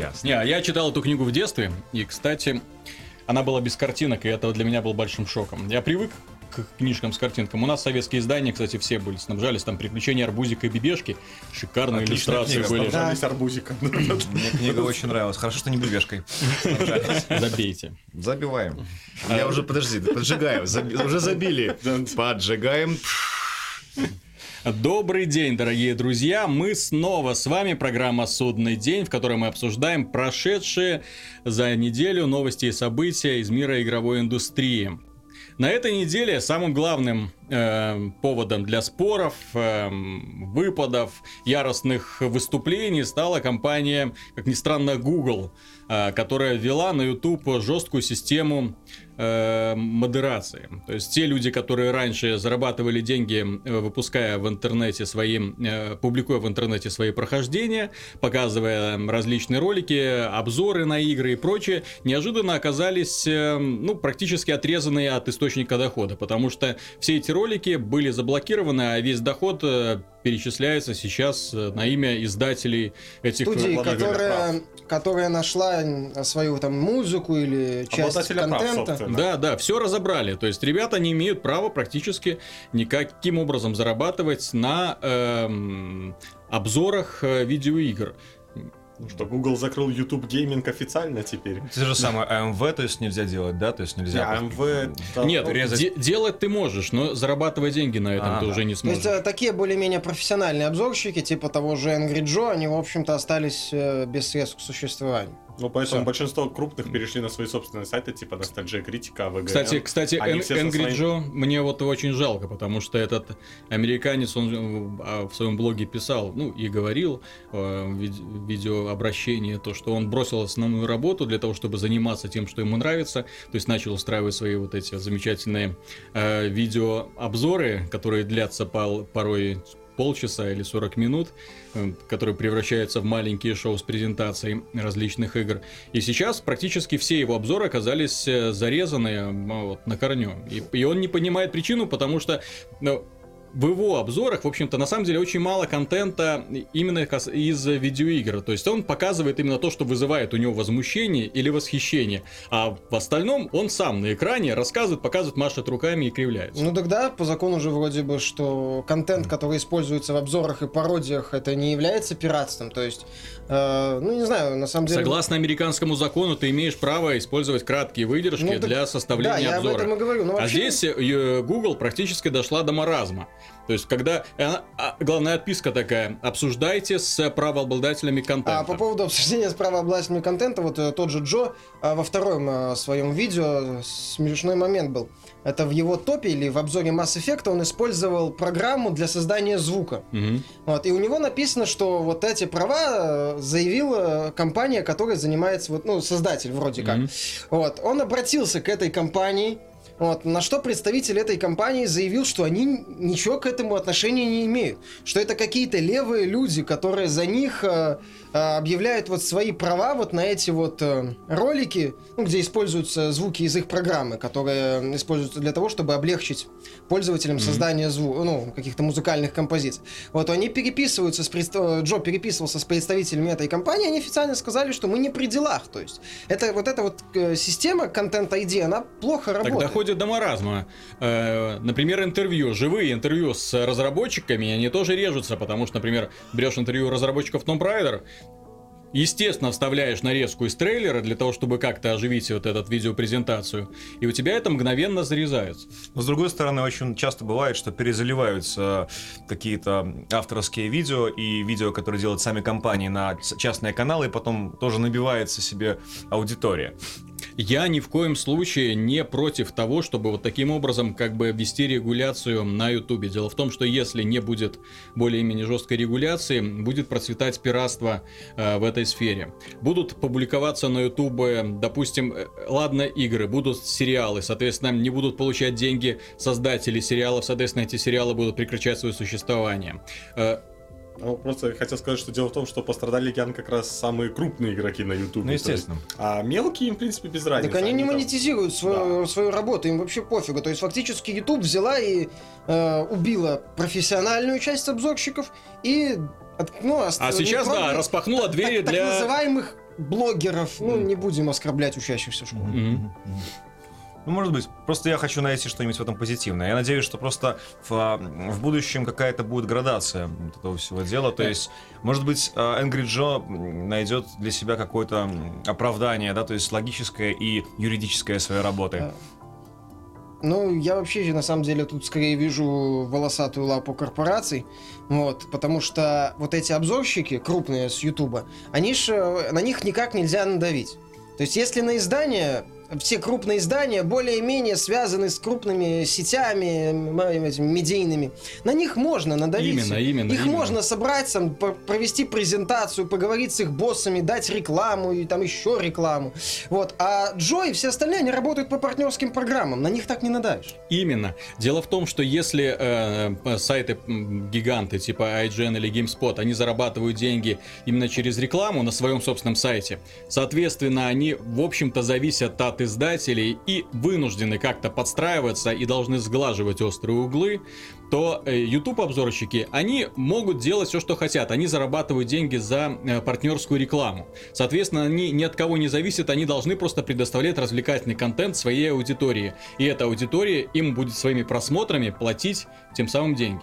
ясно. Не, а я читал эту книгу в детстве, и, кстати, она была без картинок, и это для меня был большим шоком. Я привык к книжкам с картинками. У нас советские издания, кстати, все были, снабжались там «Приключения арбузика и бебешки». Шикарные Отличная иллюстрации книга, были. Снабжались арбузиком. Мне книга очень нравилась. Хорошо, что не бебешкой. Забейте. Забиваем. Я уже, подожди, поджигаем. Уже забили. Поджигаем. Добрый день, дорогие друзья! Мы снова с вами, программа «Судный день», в которой мы обсуждаем прошедшие за неделю новости и события из мира игровой индустрии. На этой неделе самым главным э, поводом для споров, э, выпадов, яростных выступлений стала компания, как ни странно, Google, э, которая ввела на YouTube жесткую систему э, модерации. То есть те люди, которые раньше зарабатывали деньги, э, выпуская в интернете свои, э, публикуя в интернете свои прохождения, показывая различные ролики, обзоры на игры и прочее, неожиданно оказались ну, практически отрезанные от источника дохода, потому что все эти ролики были заблокированы, а весь доход перечисляется сейчас э, на имя издателей этих студии, которая, которая нашла свою там музыку или часть Обладателя прав, контента. собственно. Да, да, все разобрали. То есть ребята не имеют права практически никаким образом зарабатывать на эм, обзорах э, видеоигр. Ну что, Google закрыл YouTube гейминг официально теперь. Те же самое AMV, то есть нельзя делать, да? То есть Не, нельзя... AMV... да, Нет, резать. де- делать ты можешь, но зарабатывать деньги на этом А, ты да. уже не То есть сможешь. э, такие более-менее профессиональные обзорщики, типа того же Angry Joe, они, в общем-то, остались э, без средств к существованию. Ну, поэтому большинство крупных перешли на свои собственные сайты, типа Nostalgia Критика, АВГ. Кстати, кстати, Эн- Angry своим- Joe мне вот очень жалко, потому что этот американец, он э, а, в своем блоге писал, ну и говорил э, в видеообращении, то, что он бросил основную работу для того, чтобы заниматься тем, что ему нравится, то есть начал устраивать свои вот эти замечательные э, видеообзоры, которые длятся пол- порой полчаса или 40 минут, э, которые превращаются в маленькие шоу с презентацией различных игр. И сейчас практически все его обзоры оказались э, зарезаны э, вот, на корню. И, и он не понимает причину, потому что ну, в его обзорах, в общем-то, на самом деле очень мало контента именно из видеоигр. То есть он показывает именно то, что вызывает у него возмущение или восхищение. А в остальном он сам на экране рассказывает, показывает, машет руками и кривляется. Ну тогда по закону же вроде бы, что контент, который используется в обзорах и пародиях, это не является пиратством. То есть, э, ну не знаю, на самом деле... Согласно американскому закону, ты имеешь право использовать краткие выдержки Ну, так- для Да, составления я об обзора. этом и говорю. Но А вообще- здесь э, Google практически дошла до маразма. То есть, когда... э, она- а, главная отписка такая. Обсуждайте с правообладателями контента. А по поводу обсуждения с правообладателями контента, вот э, тот же Джо а, во втором э, своем видео смешной момент был. Это в его топе или в обзоре Mass Effect он использовал программу для создания звука. Мгм. Вот, и у него написано, что вот эти права э, заявила компания, которая занимается, вот, ну, создатель вроде как. Мгм. Вот, он обратился к этой компании, вот, на что представитель этой компании заявил, что они ничего к этому отношения не имеют. Что это какие-то левые люди, которые за них э, э, объявляют вот свои права вот на эти вот э, ролики, ну, где используются звуки из их программы, которые используются для того, чтобы облегчить пользователям создание звука, ну, каких-то музыкальных композиций. Вот они переписываются с предста- э, Джо переписывался с представителями этой компании, они официально сказали, что мы не при делах. То есть это вот эта вот э, система контент ID, она плохо Так работает. Доходит до маразма. Э, например, интервью, живые интервью с разработчиками, они тоже режутся, потому что, например, берешь интервью разработчиков Tomb Raider, естественно, вставляешь нарезку из трейлера для того, чтобы как-то оживить вот эту видеопрезентацию, и у тебя это мгновенно зарезается. Но с другой стороны, очень часто бывает, что перезаливаются какие-то авторские видео и видео, которые делают сами компании на частные каналы, и потом тоже набивается себе аудитория. Я ни в коем случае не против того, чтобы вот таким образом как бы ввести регуляцию на Ютубе. Дело в том, что если не будет более-менее жесткой регуляции, будет процветать пиратство э, в этой сфере. Будут публиковаться на Ютубе, допустим, э, ладно, игры, будут сериалы, соответственно, не будут получать деньги создатели сериалов, соответственно, эти сериалы будут прекращать свое существование. Э, Ну, просто хотел сказать, что дело в том, что пострадали Ян как раз самые крупные игроки на YouTube. Ну, естественно. А мелкие им, в принципе, без разницы. Так они не там- монетизируют свою, свою работу, им вообще пофигу. То есть фактически YouTube взяла и э, убила профессиональную часть обзорщиков и от- ну, ост- а сейчас, не да, распахнула двери так, для... так называемых блогеров, ну, не будем оскорблять учащихся школы. Мгм. Ну, может быть. Просто я хочу найти что-нибудь в этом позитивное. Я надеюсь, что просто в, в будущем какая-то будет градация вот этого всего дела. То есть, может быть, Angry Joe м, найдет для себя какое-то оправдание, да, то есть логическое и юридическое своей работы. Да. Ну, я вообще, на самом деле, тут скорее вижу волосатую лапу корпораций, вот, потому что вот эти обзорщики крупные с Ютуба, они ж, э, на них никак нельзя надавить. То есть, если на издание, все крупные издания более-менее связаны с крупными сетями, этими медийными, на них можно надавить. Именно, именно, Их именно. можно собрать, там, провести презентацию, поговорить с их боссами, дать рекламу и там еще рекламу. Вот. А Джо и все остальные, они работают по партнерским программам, на них так не надавишь. Именно. Дело в том, что если э, э, сайты м, гиганты типа IGN или GameSpot, они зарабатывают деньги именно через рекламу на своем собственном сайте, соответственно, они, в общем-то, зависят от издателей и вынуждены как-то подстраиваться и должны сглаживать острые углы, то э, YouTube-обзорщики, они могут делать все, что хотят. Они зарабатывают деньги за э, партнерскую рекламу. Соответственно, они ни от кого не зависят, они должны просто предоставлять развлекательный контент своей аудитории. И эта аудитория им будет своими просмотрами платить тем самым деньги.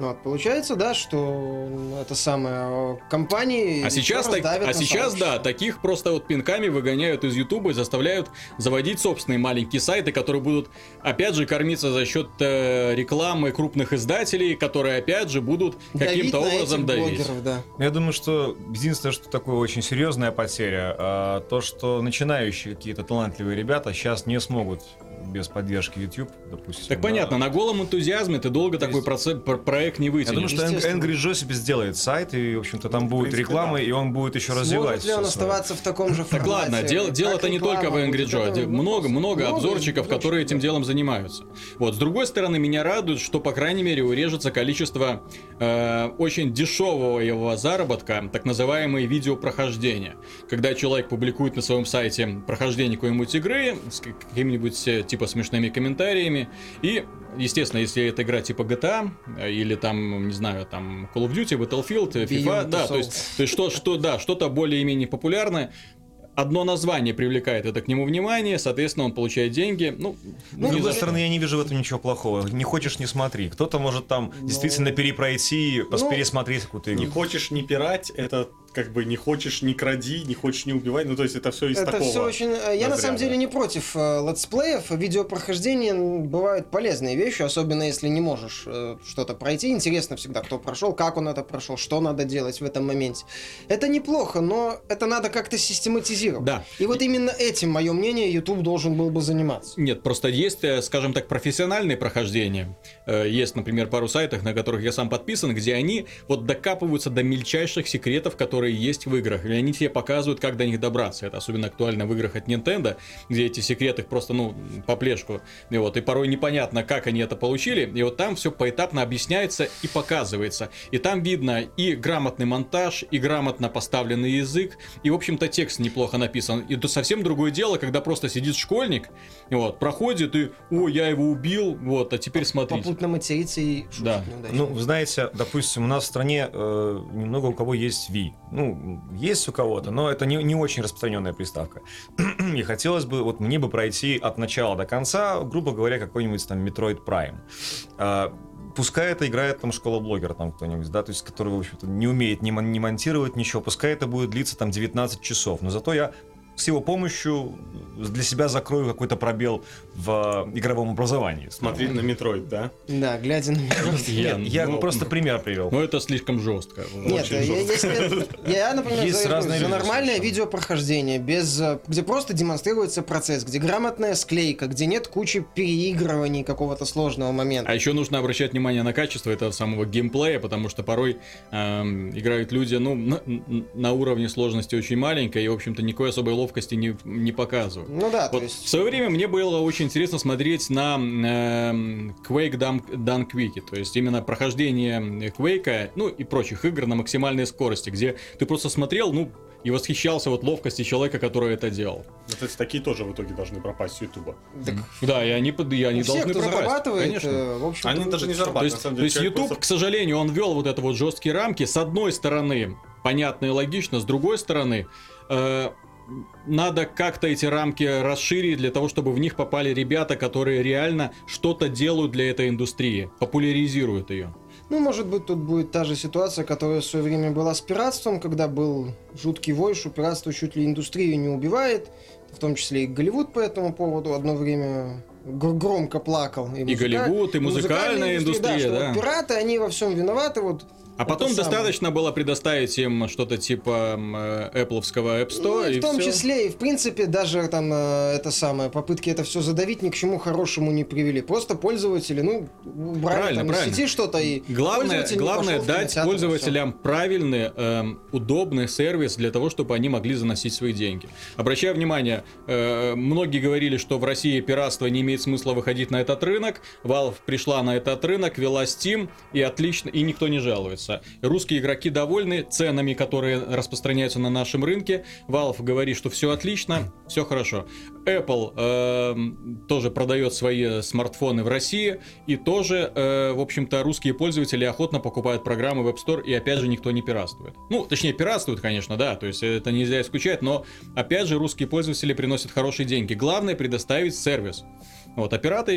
Вот, получается, да, что это самое э, компании. А сейчас, так- а сейчас да, таких просто вот пинками выгоняют из Ютуба и заставляют заводить собственные маленькие сайты, которые будут, опять же, кормиться за счет э, рекламы крупных издателей, которые, опять же, будут Давить каким-то на образом давить. блогеров, да. Я думаю, что единственное, что такое очень серьезная потеря, а, то, что начинающие какие-то талантливые ребята сейчас не смогут без поддержки YouTube, допустим. Так да. понятно, на голом энтузиазме ты долго То такой есть- проце- пр- проект не Я вытянешь. думаю, что. Angry Joe себе сделает сайт, и, в общем-то, там Ну, будет принципе, реклама, да. и он будет еще Сможет развивать. ли он оставаться в таком же Так формате? ладно, дело, дело-то не только в Angry? Joe, много, много обзорчиков, которые этим делом занимаются. Вот, с другой стороны, меня радует, что, по крайней мере, урежется количество э, очень дешевого его заработка, так называемые видеопрохождения. Когда человек публикует на своем сайте прохождение какой-нибудь игры с к- какими-нибудь э, типа смешными комментариями, и Естественно, если это игра типа GTA э, или там, не знаю, там Call of Duty, Battlefield, э, FIFA, Beyond да, the то есть, то есть что, что, да, что-то более-менее популярное, одно название привлекает это к нему внимание, соответственно, он получает деньги. Ну, С не другой стороны, я не вижу в этом ничего плохого. Не хочешь, не смотри. Кто-то может там действительно перепройти, ну, пересмотреть какую-то Не игру. хочешь не пирать, это как бы не хочешь не кради, не хочешь не убивай. Ну, то есть это все из Это такого. все очень... э, Я на самом разряда. деле не против э, летсплеев. Видеопрохождения бывают полезные вещи, особенно если не можешь э, что-то пройти. Интересно всегда, кто прошел, как он это прошел, что надо делать в этом моменте. Это неплохо, но это надо как-то систематизировать. Да. И вот именно этим, мое мнение, YouTube должен был бы заниматься. Нет, просто есть, скажем так, профессиональные прохождения. Есть, например, пару сайтов, на которых я сам подписан, где они вот докапываются до мельчайших секретов, которые есть в играх. И они тебе показывают, как до них добраться. Это особенно актуально в играх от Nintendo, где эти секреты просто, ну, по плешку. И вот, и порой непонятно, как они это получили. И вот там все поэтапно объясняется и показывается. И там видно и грамотный монтаж, и грамотно поставленный язык, и, в общем-то, текст неплохо написан. И это совсем другое дело, когда просто сидит школьник, вот, проходит и, о, я его убил, вот, а теперь смотрите. Попутно материться и шутить Да. неудачно. Ну, вы знаете, допустим, у нас в стране э, немного у кого есть Wii. Ну, есть у кого-то, но это не, не очень распространенная приставка. И хотелось бы, вот мне бы пройти от начала до конца, грубо говоря, какой-нибудь там Metroid Prime. А, Пускай это играет там школа блогера там кто-нибудь, да, то есть который, в общем-то, не умеет ни, мон- ни монтировать ничего, пускай это будет длиться там 19 часов, но зато я с его помощью для себя закрою какой-то пробел в э, игровом образовании. Смотри на Metroid, да? Да, глядя на. Нет, я ну, просто пример привел. Ну, это слишком жестко. Нет, я, если- я, например, Есть за, разные за люди нормальное совершенно. видеопрохождение, без, э, где просто демонстрируется процесс, где грамотная склейка, где нет кучи переигрываний какого-то сложного момента. А еще нужно обращать внимание на качество этого самого геймплея, потому что порой эм, играют люди, ну, на, на уровне сложности очень маленькой, и, в общем-то, никакой особой ловкости не, не показывают. Ну да, Вот то есть... в свое время мне было очень интересно смотреть на эм, Quake Dunk, Dunk Wiki, то есть именно прохождение Quake, ну и прочих игр на максимальной скорости, где ты просто смотрел, ну, и восхищался вот ловкостью человека, который это делал. Вот эти такие тоже в итоге должны пропасть с Ютуба. так Да, и они, под- и они все, должны кто пропасть, зарабатывает, конечно. э, в общем Они даже не То зарабатывают. есть, то есть человек YouTube, просто- к сожалению, он ввел вот это вот жесткие рамки. С одной стороны, понятно и логично, с другой стороны, э, надо как-то эти рамки расширить для того, чтобы в них попали ребята, которые реально что-то делают для этой индустрии, популяризируют ее. Ну, может быть, тут будет та же ситуация, которая в свое время была с пиратством, когда был жуткий вой, что пиратство чуть ли индустрию не убивает, в том числе и Голливуд по этому поводу одно время гр- громко плакал. И музыка- Голливуд, и музыкальная индустрия, что да. вот пираты, они во всем виноваты, вот А потом Это самое. достаточно было предоставить им что-то типа э, Apple'овского App Store, Ну, и в том всё. числе, и в принципе, даже там э, это самое, попытки это все задавить ни к чему хорошему не привели. Просто пользователи, ну, убрали Правильно, там правильно. из сети что-то и Главное, главное дать пользователям правильный, эм, удобный сервис для того, чтобы они могли заносить свои деньги. Обращаю внимание, э, многие говорили, что в России пиратство не имеет смысла выходить на этот рынок. Valve пришла на этот рынок, вела Steam, и отлично, и никто не жалуется. Русские игроки довольны ценами, которые распространяются на нашем рынке. Valve говорит, что все отлично, все хорошо. Apple эм, тоже продает свои смартфоны в России, и тоже, э, в общем-то, русские пользователи охотно покупают программы в App Store, и опять же никто не пиратствует. Ну, точнее, пиратствуют, конечно, да, то есть это нельзя исключать, но опять же русские пользователи приносят хорошие деньги. Главное предоставить сервис. Вот, а пираты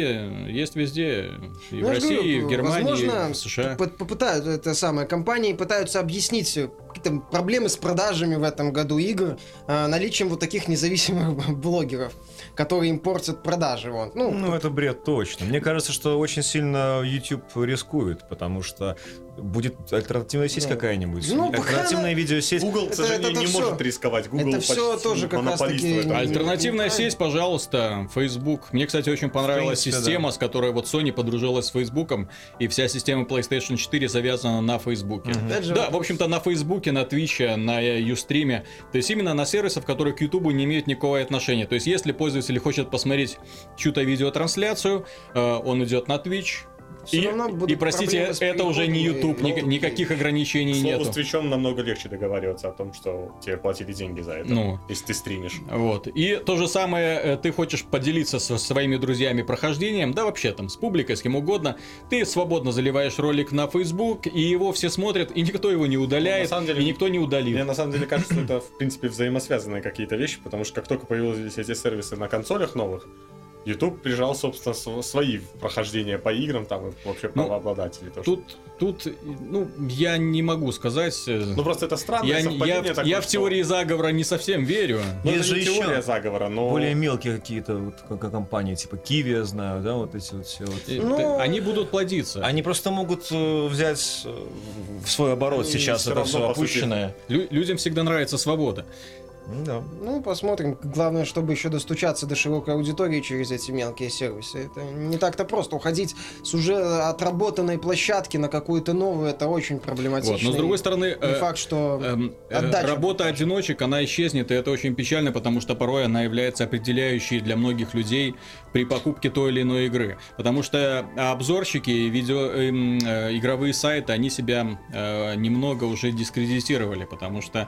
есть везде, и в Ну, же России, и говорю, в Германии, возможно, и в США. Попытают, это самое, компании пытаются объяснить э, какие-то проблемы с продажами в этом году игр э, наличием вот таких независимых блогеров, которые им портят продажи. Вот. Ну, Ну, это бред точно. Мне кажется, что очень сильно YouTube рискует, потому что будет альтернативная сеть Да. какая-нибудь. Ну, альтернативная она- видеосеть. Google, к Это- сожалению, это не всё. может рисковать. Google Это почти тоже как этом. не- Альтернативная неправильно. сеть, пожалуйста, Facebook. Мне, кстати, очень понравилась принципе, система, да. с которой вот Sony подружилась с Facebook, и вся система PlayStation 4 завязана на Facebook. Мгм. опять же, Да, в общем-то, на Фейсбуке, на Твиче, на Юстриме. То есть именно на сервисах, которые к Ютубу не имеют никакого отношения. То есть если пользователь хочет посмотреть чью-то видеотрансляцию, э, он идет на Twitch. Всё И, равно будут и, простите, это уже не YouTube, ни- никаких ограничений К слову, нету. с Твичом намного легче договариваться о том, что тебе платили деньги за это, Ну. если ты стримишь. Вот. И то же самое, э, ты хочешь поделиться со своими друзьями прохождением, да вообще там с публикой, с кем угодно, ты свободно заливаешь ролик на Facebook, и его все смотрят, и никто его не удаляет, Ну, на самом деле, и никто не удалит. Мне на самом деле кажется, что это в принципе взаимосвязанные какие-то вещи, потому что как только появились эти сервисы на консолях новых, YouTube прижал, собственно, св- свои прохождения по играм, там, и вообще Ну, правообладатели тоже. Тут, тут, ну, я не могу сказать. э, Ну просто это странное я, я, такое, я в что- теории заговора не совсем верю. Ну, Есть это же не еще теория заговора, но... Более мелкие какие-то вот, как- компании, типа Kiwi, я знаю, да, вот эти вот все. Вот. Ну, Они будут плодиться. Они просто могут э, взять э, в свой оборот И сейчас всё это равно, все сути, опущенное. Лю- людям всегда нравится свобода. Да. Ну, посмотрим. Главное, чтобы еще достучаться до широкой аудитории через эти мелкие сервисы. Это не так-то просто. Уходить с уже отработанной площадки на какую-то новую, это очень проблематично. Вот. Но с другой стороны, Не э, факт, что... Эм, э, Отдача. работа одиночек, она исчезнет, и это очень печально, потому что порой она является определяющей для многих людей при покупке той или иной игры. Потому что обзорщики, видео, эм, э, игровые сайты, они себя э, немного уже дискредитировали, потому что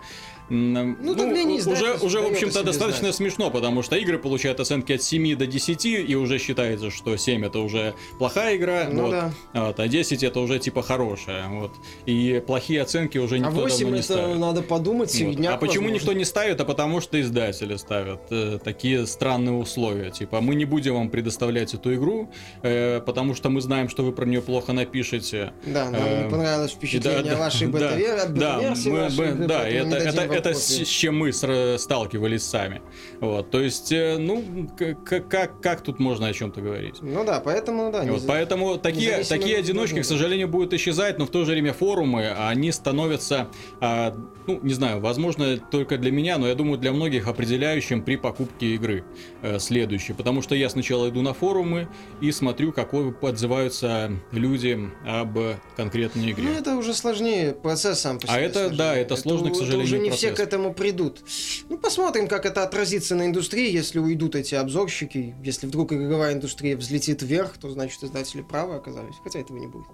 м, Ну, давление уже, издательств уже, в дает о общем-то, достаточно знать. смешно, потому что игры получают оценки от 7 до 10, и уже считается, что 7 это уже плохая игра, Ну вот, да. вот, а 10 это уже типа хорошая. Вот. И плохие оценки уже А никто 8 давно не это ставит. надо подумать, Вот. середняк, А почему возможно. никто не ставит? А потому что издатели ставят э, такие странные условия. Типа, мы не будем вам предоставлять эту игру, э, потому что мы знаем, что вы про нее плохо напишете. Да, нам Э, понравилось впечатление да, да, вашей да, бета-вер- от да, бета-версии мы- мы- да, это, это, это с, с чем мы сталкивались сами. Вот, то есть, э, ну, к- к- как, как тут можно о чем-то говорить? Ну да, поэтому да. Вот, поэтому такие, такие одиночки, к сожалению, будут исчезать, но в то же время форумы, они становятся, а, ну, не знаю, возможно, только для меня, но я думаю, для многих определяющим при покупке игры э, следующий. Потому что я сначала иду на форумы и смотрю, какой отзываются люди об конкретной игре. Ну, это уже сложнее, процесс сам по А себе это, сложнее. да, это сложный, к сожалению, уже не все процесс. к этому придут. Ну, посмотрим, как это отразится на индустрии, если уйдут эти обзорщики. Если вдруг игровая индустрия взлетит вверх, то значит издатели правы оказались. Хотя этого не будет.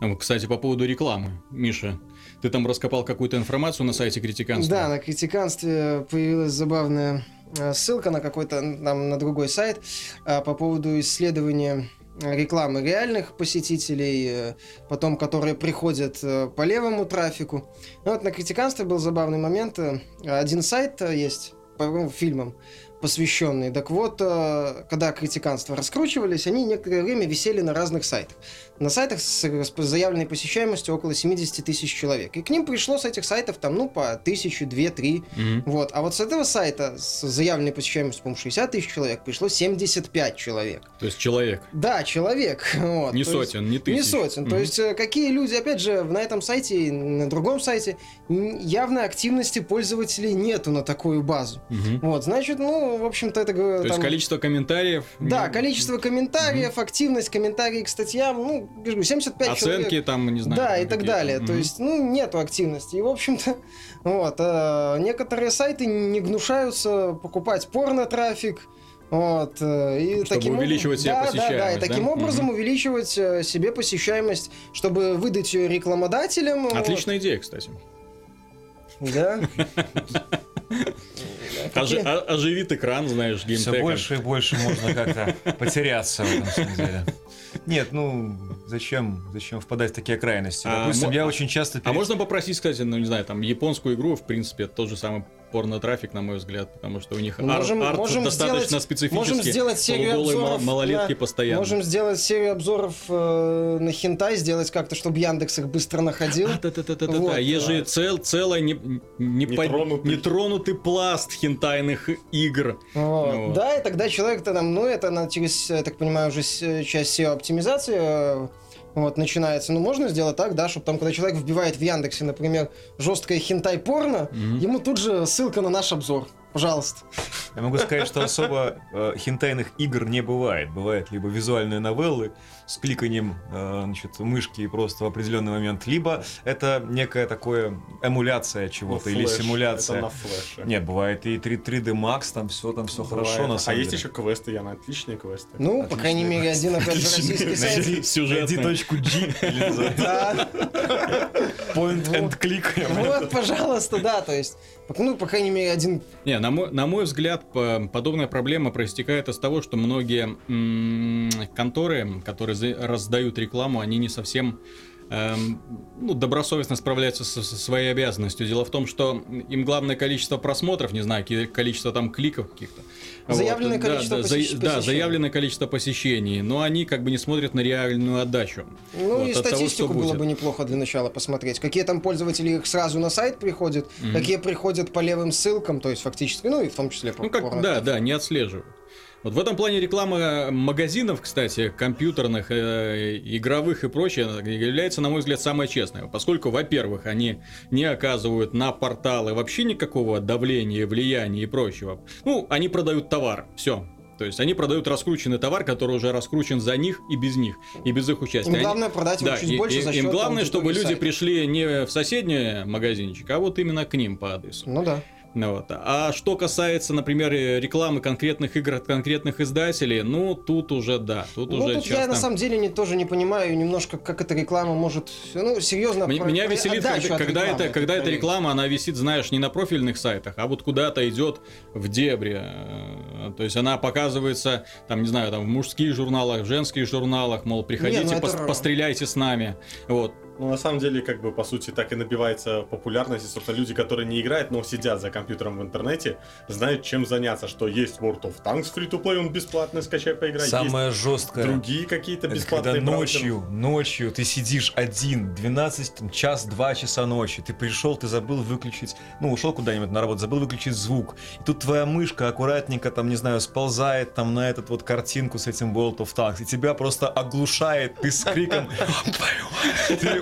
А, Кстати, по поводу рекламы, Миша, ты там раскопал какую-то информацию на сайте критиканства? Да, на критиканстве появилась забавная э, ссылка на какой-то, там, на другой сайт э, по поводу исследования рекламы реальных посетителей, э, потом которые приходят э, по левому трафику. Ну, вот на критиканстве был забавный момент. э, Один сайт э, есть по ну, фильмам посвященный. Так вот, э, когда критиканства раскручивались, они некоторое время висели на разных сайтах. На сайтах с заявленной посещаемостью около 70 тысяч человек. И к ним пришло с этих сайтов там, ну, по тысячу, две, три. Вот. А вот с этого сайта с заявленной посещаемостью, по-моему, 60 тысяч человек, пришло 75 человек. То есть человек. Да, человек. Вот. Не То есть- сотен, не тысяч. не сотен. То Мгм. есть э, какие люди, опять же, на этом сайте и на другом сайте м, явной активности пользователей нету на такую базу. Мгм. Вот, значит, ну, в общем-то, это То есть там- количество комментариев. Да, количество комментариев, активность комментарий к статьям, ну, говорю, 75 Оценки человек. там, не знаю. Да, и так далее. То Мгм. есть, ну, нету активности. И, в общем-то, вот, э, некоторые сайты не гнушаются покупать порно-трафик, вот, э, и Чтобы таким увеличивать себе да, Да, да, и посещаемость, таким да? образом Мгм. увеличивать э, себе посещаемость, чтобы выдать ее рекламодателям. вот. Отличная идея, кстати. Да. Ожи- оживит экран, знаешь, Все геймтеком. больше и больше можно как-то потеряться в этом самом деле. Нет, ну зачем, зачем впадать в такие крайности? А, Допустим, мо- я очень часто... А перед- можно попросить, кстати, ну не знаю, там японскую игру, в принципе, тот же самый порно-трафик, на мой взгляд, потому что у них ар- Можем- арт можем достаточно сделать- специфический. можем сделать серию обзоров мал- малолетки на- постоянно. Можем сделать серию обзоров э, на хентай, сделать как-то, чтобы Яндекс их быстро находил. А, Да-да-да-да-да. Вот, Есть же да. цел, целый не, не Нетронутый. нетронутый пласт хентайных игр. Вот. Ну вот. Да, и тогда человек-то там, ну, это на, через, я так понимаю, уже с- часть SEO-оптимизации э, вот, начинается. Ну, можно сделать так, да, чтобы там, когда человек вбивает в Яндексе, например, жесткое хентай-порно, Мгм. ему тут же ссылка на наш обзор. Пожалуйста. Я могу сказать, что особо э, хентайных игр не бывает. Бывают либо визуальные новеллы с кликанием э, значит, мышки просто в определенный момент, либо это некая такая эмуляция чего-то или флеш, симуляция. Это на флеше. Нет, бывает и 3, 3D Max, там все там все Бывает. хорошо на самом А есть деле. еще квесты, я на отличные квесты. Ну, по Отличная крайней мере, один, опять же, российский сайт. Сюжетный. Найди точку G, или называется, Да, point and click. вот, пожалуйста, да, то есть, ну, по крайней мере, один Не, на мой, на мой взгляд, по- подобная проблема проистекает из того, что многие м, конторы, которые раздают рекламу, они не совсем эм, ну, добросовестно справляются со, со своей обязанностью. Дело в том, что им главное количество просмотров, не знаю, количество там кликов каких-то. Заявленное Да, количество да, за- посещ- да, посещений. заявленное количество посещений, но они как бы не смотрят на реальную отдачу. Ну Вот, и того, статистику что было будет. бы неплохо для начала посмотреть. Какие там пользователи их сразу на сайт приходят, Мгм. какие приходят по левым ссылкам, то есть фактически, ну и в том числе по Ну как, да, да, не отслеживают. Вот в этом плане реклама магазинов, кстати, компьютерных, э, игровых и прочее, является, на мой взгляд, самой честной. Поскольку, во-первых, они не оказывают на порталы вообще никакого давления, влияния и прочего. Ну, они продают товар, все. То есть они продают раскрученный товар, который уже раскручен за них и без них, и без их участия. Им Они- главное продать да, чуть и- больше и- за счет им главное, чтобы люди сайта. пришли не в соседний магазинчик, а вот именно к ним по адресу. Ну да. Ну Вот. А что касается, например, рекламы конкретных игр от конкретных издателей, ну, тут уже да, тут ну уже тут часто... я на самом деле не, тоже не понимаю немножко, как эта реклама может, ну серьезно. Меня, про- меня веселит, когда, когда рекламы это, когда эта реклама, она висит, знаешь, не на профильных сайтах, а вот куда-то идет в дебри. Э, То есть она показывается, там, не знаю, там в мужских журналах, в женских журналах, мол, приходите, Не, ну это постреляйте с нами. Вот. Ну, на самом деле, как бы, по сути, так и набивается популярность. И, собственно, люди, которые не играют, но сидят за компьютером в интернете, знают, чем заняться. Что есть World of Tanks free-to-play, он бесплатно, скачай, поиграй. Самое Есть жесткое. другие какие-то бесплатные когда браузеры. ночью, ночью ты сидишь один, 12, там, час, 2 часа ночи, ты пришел, ты забыл выключить, ну, ушел куда-нибудь на работу, забыл выключить звук, и тут твоя мышка аккуратненько, там, не знаю, сползает там на этот вот картинку с этим World of Tanks, и тебя просто оглушает, ты с криком, ты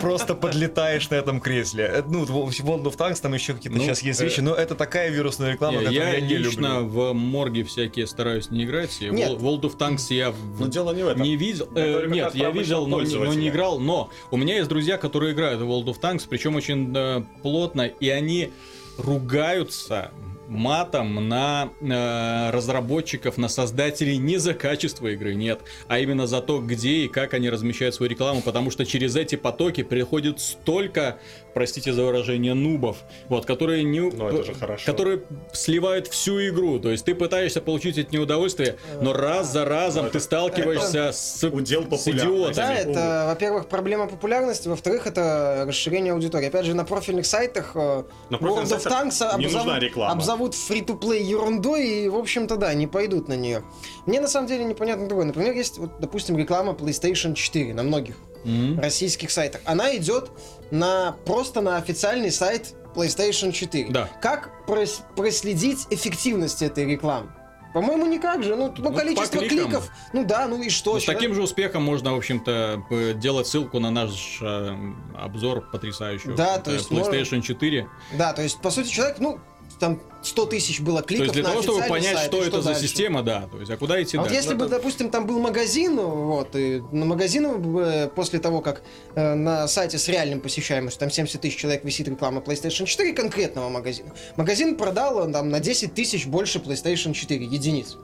просто подлетаешь на этом кресле. Э, Ну, в World of Tanks там еще какие-то Ну, сейчас есть э, вещи, но это такая вирусная реклама, которую я, я не лично люблю. в морге всякие стараюсь не играть. и Нет. World of Tanks я Но дело не в этом. Не видел. Э, нет, я видел, но, не- но не играл. Но у меня есть друзья, которые играют в World of Tanks, причем очень э, плотно, и они ругаются матом на э, разработчиков, на создателей не за качество игры, нет, а именно за то, где и как они размещают свою рекламу, потому что через эти потоки приходит столько, простите за выражение, нубов, вот, которые не, Ну, это же хорошо. которые сливают всю игру, то есть ты пытаешься получить от нее удовольствие, но раз за разом Ну, ты это- сталкиваешься с, удел с популярности. идиотами. Да, Увы. это, во-первых, проблема популярности, во-вторых, это расширение аудитории. Опять же, на профильных сайтах э, На World of Tanks нужна обзовут, free-to-play ерундой и, в общем-то, да, не пойдут на нее. Мне, на самом деле, непонятно другое. Например, есть, вот, допустим, реклама PlayStation 4 на многих М. российских сайтах. Она идет на, просто на официальный сайт PlayStation 4. Да. Как прос- проследить эффективность этой рекламы? По-моему, никак же. Ну, ну, Ну, количество кликов. Ну да, ну и что? Ну, с таким же успехом можно, в общем-то, делать ссылку на наш э, обзор потрясающий. Да, то есть PlayStation 4. Да, то есть, по сути, человек, ну, там 100 тысяч было То кликов есть для на того, чтобы понять, сайт, что и это за дальше? система, да. То есть, а куда идти А вот дальше? если бы, допустим, там был магазин, вот, и на магазин э, после того, как э, на сайте с реальным посещаемостью, там 70 тысяч человек висит реклама PlayStation 4 конкретного магазина, магазин продал э, там на 10 тысяч больше PlayStation 4 единиц.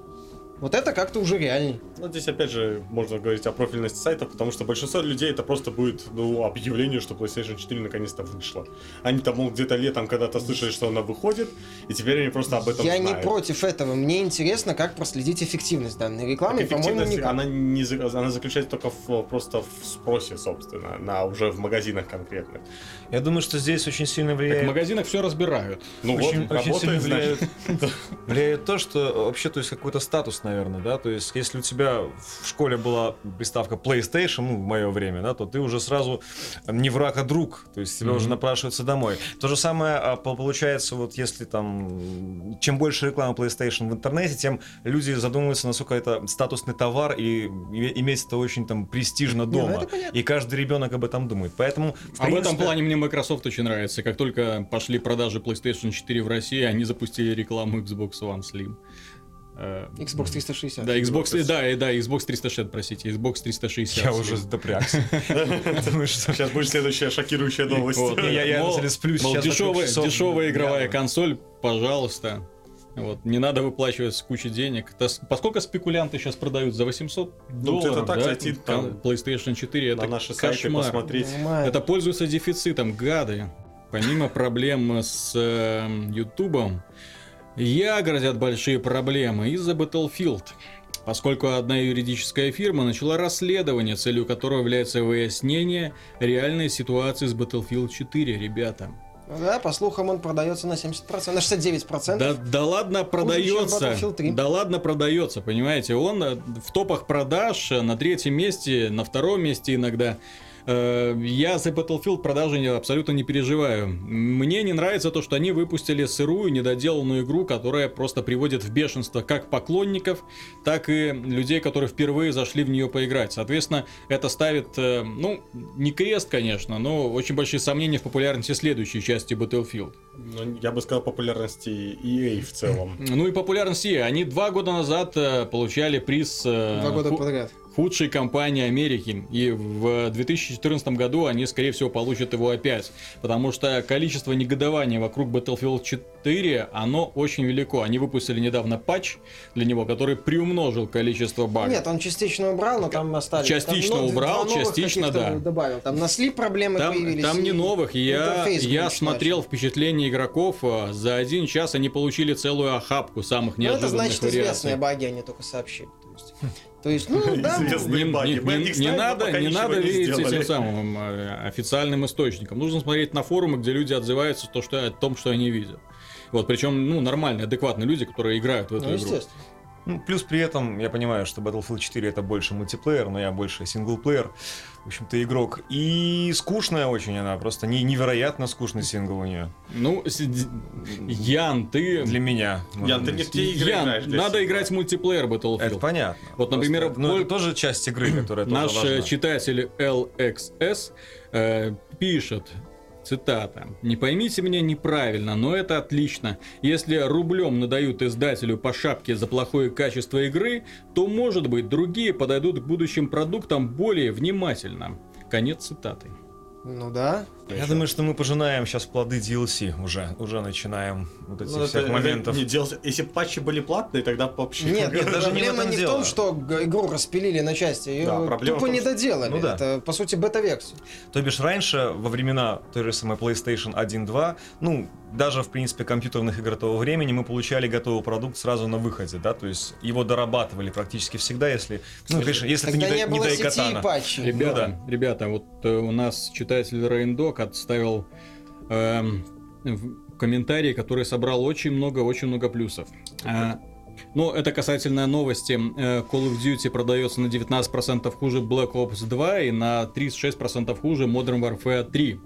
Вот это как-то уже реальней. Ну, здесь, опять же, можно говорить о профильности сайтов, потому что большинство людей это просто будет, ну, объявление, что PlayStation 4 наконец-то вышла. Они там, мол, где-то летом когда-то слышали, что она выходит, и теперь они просто об этом Я знают. не против этого. Мне интересно, как проследить эффективность данной рекламы. Так эффективность, никак. она, не, она заключается только в, просто в спросе, собственно, на уже в магазинах конкретных. Я думаю, что здесь очень сильно Так в влияет магазинах все разбирают. Ну очень, вот, очень сильно работает, влияет, значит. влияет то, что вообще, то есть какой-то статус, наверное, да, то есть если у тебя в школе была приставка PlayStation, ну, в мое время, да, то ты уже сразу не враг, а друг, то есть тебя Мгм. уже напрашиваются домой. То же самое а, по- получается, вот если там, чем больше рекламы PlayStation в интернете, тем люди задумываются, насколько это статусный товар, и иметь это очень там престижно ну дома. это понятно. и каждый ребенок об этом думает. Поэтому, в А в этом принципе, плане мне Microsoft очень нравится. Как только пошли продажи PlayStation 4 в России, они запустили рекламу Xbox One Slim. Э, Xbox 360. Да, Xbox, да, и да, Xbox 360, простите, Xbox 360. я уже допрягся. Сейчас будет следующая шокирующая новость. Я- если сплю дешевая, игровая консоль, пожалуйста. Вот, не надо выплачивать кучу денег. Это поскольку спекулянты сейчас продают за 800 Ну, долларов, где-то так да, зайти там PlayStation 4, На это наши сайты кошмар. посмотреть. Нормально. Это пользуются дефицитом, гады. Помимо проблем с э, Ютубом, я грозят большие проблемы из-за Battlefield. Поскольку одна юридическая фирма начала расследование, целью которого является выяснение реальной ситуации с Battlefield 4, ребята. Ну да, по слухам, он продается на 70%, на 69%. Да, да ладно, продается. Battlefield 3. Да ладно, продается, понимаете. Он э, в топах продаж э, на третьем месте, на втором месте иногда. Э, Я за Battlefield продажи не- абсолютно не переживаю. Мне не нравится то, что они выпустили сырую, недоделанную игру, которая просто приводит в бешенство как поклонников, так и людей, которые впервые зашли в нее поиграть. Соответственно, это ставит, э, ну, не крест, конечно, но очень большие сомнения в популярности следующей части Battlefield. Ну, я бы сказал популярности EA в целом. Ну и популярность EA. Они два года назад э, получали приз Два года подряд. Худшей компании Америки. И в 2014 году они, скорее всего, получат его опять. Потому что количество негодования вокруг Battlefield 4, оно очень велико. Они выпустили недавно патч для него, который приумножил количество багов. Нет, он частично убрал, но там остались. Частично Там, ну, убрал, частично, да. Добавил. Там на слип проблемы Там, появились. там не новых. Я, я смотрел начал. впечатления игроков. а, За один час они получили целую охапку самых Ну, это неожиданных значит вариаций. известные баги, они только сообщили. То есть, то есть ну, да, Известные не, баги. не- не- не надо, не надо не верить сделали. этим самым э, официальным источникам. Нужно смотреть на форумы, где люди отзываются то, что, о том, что они видят. Вот, причем, ну, нормальные, адекватные люди, которые играют в эту ну, игру. естественно. Ну, плюс при этом я понимаю, что Battlefield 4 это больше мультиплеер, но я больше синглплеер, в общем-то, игрок. И скучная очень она, просто не, невероятно скучный сингл у нее. Ну, Ян, ты... Для меня. Ян, ты не в те игры Ян, играешь надо сингла. играть в мультиплеер Это Battlefield. понятно. Вот, например, Просто, ну, Пол- это тоже часть игры, которая тоже Наш э, важна. читатель LXS э, пишет, цитата, «Не поймите меня неправильно, но это отлично. Если рублем надают издателю по шапке за плохое качество игры, то, может быть, другие подойдут к будущим продуктам более внимательно». Конец цитаты. Ну да, Я еще. думаю, что мы пожинаем сейчас плоды DLC уже. Уже начинаем вот этих Ну, всех это- моментов. не делать- Если патчи были платные, тогда вообще... Нет, нет, даже не в проблема не в том, что игру распилили на части, ее Да, проблема тупо том, не доделали. Ну да. Это, по сути, бета-версия. То бишь раньше, во времена той же самой PlayStation 1.2, ну, даже, в принципе, компьютерных игр того времени, мы получали готовый продукт сразу на выходе, да, то есть его дорабатывали практически всегда, если, ну, конечно, если Тогда это не, не, до- было не сети и патчей. Ребята, ребята, вот э, у нас читатель Рейндок отставил в комментарий, который собрал очень много, очень много плюсов. А, ну, это касательно новости. Э, Call of Duty продается на 19% хуже Black Ops 2 и на 36% хуже Modern Warfare 3.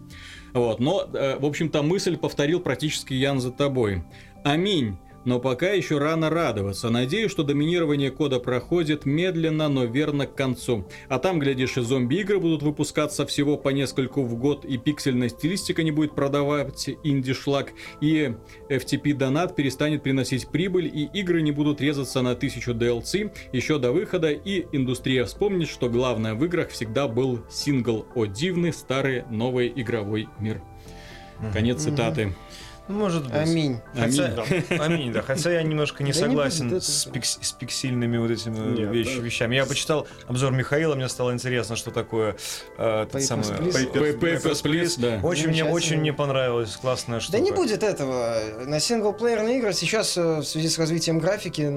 Вот, но, э, в общем-то, мысль повторил практически Ян за тобой. Аминь. Но пока еще рано радоваться. Надеюсь, что доминирование кода проходит медленно, но верно к концу. А там, глядишь, и зомби-игры будут выпускаться всего по нескольку в год, и пиксельная стилистика не будет продавать инди-шлак, и FTP-донат перестанет приносить прибыль, и игры не будут резаться на тысячу DLC еще до выхода, и индустрия вспомнит, что главное в играх всегда был сингл «О дивный старый новый игровой мир». Конец цитаты. Ну, Может быть. Аминь. Хотя, аминь, да. Хотя я немножко не Да не согласен с, этого. пикс- с пиксельными вот этими Нет, вещ- да. вещами. Я почитал обзор Михаила, мне стало интересно, что такое э, Papers, самый Please. Papers, Papers, Please, да. Очень мне, очень мне понравилось, классная штука. Да не будет этого. На синглплеерные игры сейчас э, в связи с развитием графики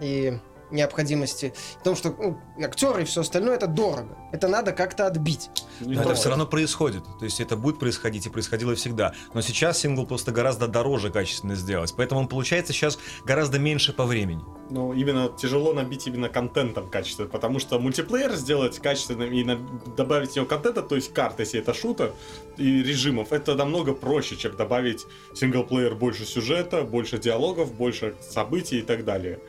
и необходимости в том, что ну, актеры и все остальное это дорого. Это надо как-то отбить. Но это все равно происходит. То есть это будет происходить и происходило всегда. Но сейчас сингл просто гораздо дороже качественно сделать. Поэтому он получается сейчас гораздо меньше по времени. Ну, именно тяжело набить именно контентом качественно, потому что мультиплеер сделать качественным и на- добавить в него контента, то есть карт, если это шутер, и режимов, это намного проще, чем добавить в синглплеер больше сюжета, больше диалогов, больше событий и так далее.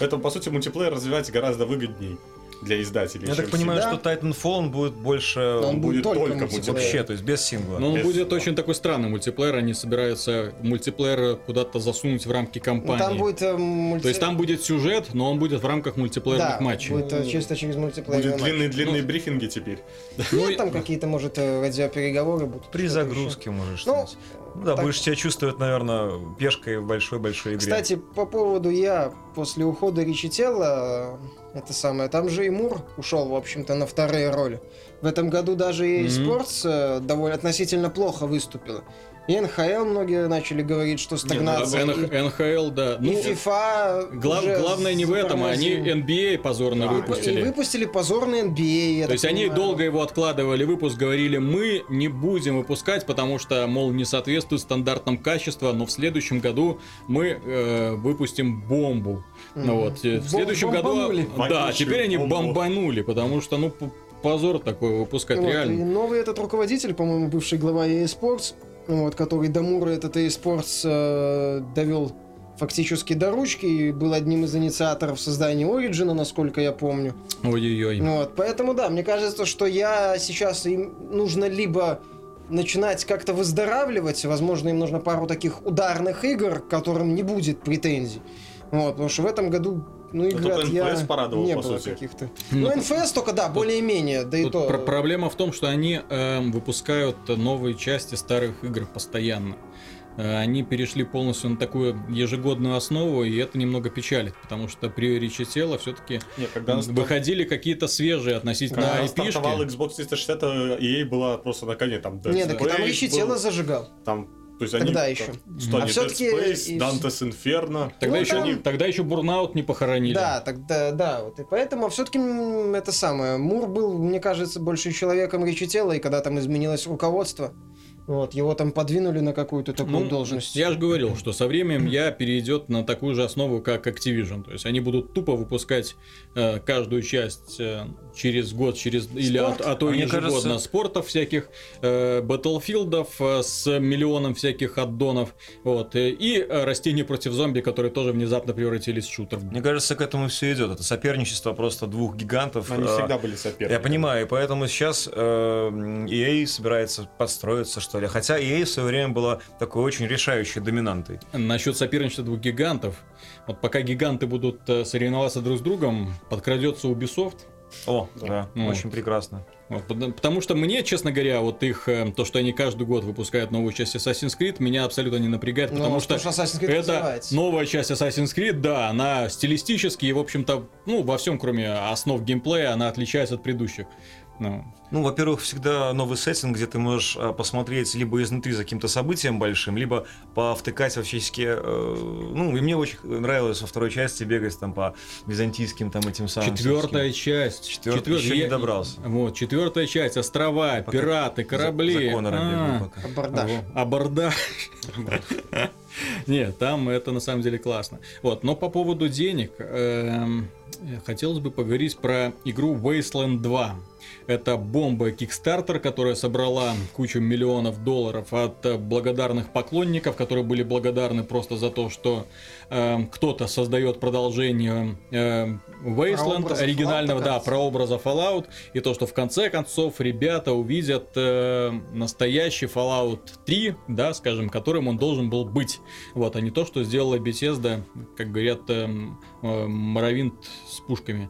Поэтому, по сути, мультиплеер развивать гораздо выгодней для издателей. Я так понимаю, всегда. что Titanfall он будет больше Он Он будет будет только только мультиплеер. вообще, то есть без сингла. Но он Без- будет очень такой странный мультиплеер, они собираются мультиплеер куда-то засунуть в рамки Ну, кампании. там будет э, мульти- То есть там будет сюжет, но он будет в рамках мультиплеерных да, матчей. будет э, чисто через мультиплеер. Будет длинные-длинные Ну, брифинги теперь. Нет, там какие-то, может, э, радиопереговоры будут. При загрузке можешь Ну. Ну да, так- будешь себя чувствовать, наверное, пешкой в большой-большой игре. Кстати, по поводу я после ухода Ричи Тела, э, это самое, там же и Мур ушел, в общем-то, на вторые роли. В этом году даже и Мгм. Sports э, довольно относительно плохо выступила. И НХЛ многие начали говорить, что стагнация. Н- и- НХЛ, да. и Ну, FIFA глав- главное не в этом, а они. NBA позорно Да, и- И выпустили. выпустили позорный NBA. я То есть они понимаю. долго его откладывали, выпуск говорили, мы не будем выпускать, потому что, мол, не соответствует стандартам качества, но в следующем году мы э, выпустим бомбу. Ну Мгм. вот, э, в Бом- следующем году... бомбанули. Да, Вонючую теперь они бомбу. бомбанули, потому что, ну, позор такой выпускать Вот, И реально. новый этот руководитель, по-моему, бывший глава EA Sports, вот, который до Мура этот EA Sports э, довел фактически до ручки и был одним из инициаторов создания Origin, насколько я помню. Ой-ой-ой. Вот, поэтому да, мне кажется, что я сейчас им нужно либо начинать как-то выздоравливать, возможно, им нужно пару таких ударных игр, к которым не будет претензий. Вот, потому что в этом году, ну, только от я порадовал, не по было сути. каких-то. Ну, Ну, НФС только, да, более-менее, да и то. про- проблема в том, что они эм, выпускают новые части старых игр постоянно. Э, Они перешли полностью на такую ежегодную основу, и это немного печалит, потому что при Ричи Тела все-таки Не, когда нас- выходили какие-то свежие относительно Когда IP-шки. стартовал Xbox 360, EA была просто на коне. Там Dead Нет, так там был, тело зажигал. Там, то есть Тогда они, еще. что А Dead Space, и- Dante's Inferno. Тогда, Ну, еще, там- тогда еще Бурнаут не похоронили. Да, тогда, да, вот и поэтому все-таки это самое. Мур был, мне кажется, больше человеком речи тела, и когда там изменилось руководство, вот, его там подвинули на какую-то такую Ну, должность. Я же говорил, что со временем я перейдет на такую же основу, как Activision. То есть они будут тупо выпускать э, каждую часть э, через год, через или а, Спорт? а то А ежегодно кажется- спортов всяких, э, батлфилдов э, с миллионом всяких аддонов, вот э, и э, растения против зомби, которые тоже внезапно превратились в шутер. Мне кажется, к этому все идет. Это соперничество просто двух гигантов. Они э, всегда были соперниками. Я понимаю, и поэтому сейчас э, EA собирается подстроиться, что ли. Хотя EA в свое время была такой очень решающей доминантой. Насчет соперничества двух гигантов. Вот пока гиганты будут э, соревноваться друг с другом, подкрадется Ubisoft. О, да, Ну. очень прекрасно. Вот, потому- что мне, честно говоря, вот их, э, то, что они каждый год выпускают новую часть Assassin's Creed, меня абсолютно не напрягает, Ну, потому что потому что Assassin's Creed это развивается. новая часть Assassin's Creed, да, она стилистически и, в общем-то, ну, во всем, кроме основ геймплея, она отличается от предыдущих. Ну, Ну, во-первых, всегда новый сеттинг, где ты можешь а, посмотреть либо изнутри за каким-то событием большим, либо повтыкать во всяческие... э, ну, и мне очень нравилось во второй части бегать там по византийским там этим самым... четвертая всяческим. часть. Четвертая Четвер- еще не я- добрался. Вот, четвертая часть, острова, Пока пираты, корабли. За, за А, пока. Абордаж. Абордаж. Нет, там это на самом деле классно. Вот, но по поводу денег, эм, хотелось бы поговорить про игру Wasteland 2. Это бомба Kickstarter, которая собрала кучу миллионов долларов от э, благодарных поклонников, которые были благодарны просто за то, что эм, кто-то создает продолжение эм, Wasteland Прообраза оригинального, Fallout, да, прообраза Fallout, и то, что в конце концов ребята увидят э, настоящий Fallout 3, да, скажем, которым он должен был быть. Вот, а не то, что сделала Bethesda, как говорят, эм, э, Morrowind с пушками.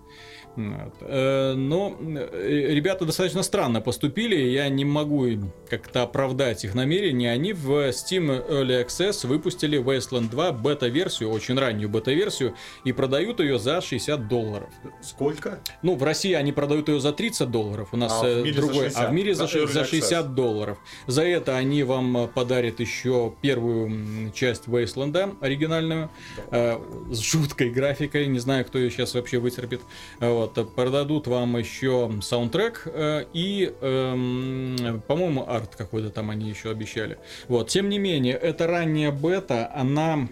Э, Но э, ребята достаточно странно поступили, я не могу как-то оправдать их намерения. Они в Steam Early Access выпустили Wasteland 2 бета-версию, очень раннюю бета-версию, и продают ее за 60 долларов. Сколько? Ну, в России они продают ее за 30 долларов, у нас А э, другой, 60, а в мире за, за ши- Early за Access. 60 долларов. За это они вам подарят еще первую часть Wasteland оригинальную, э, с жуткой графикой, не знаю, кто ее сейчас вообще вытерпит. Э, Вот, э, продадут вам еще саундтрек э, и, эм, по-моему, арт какой-то там они еще обещали. Вот, тем не менее, эта ранняя бета, она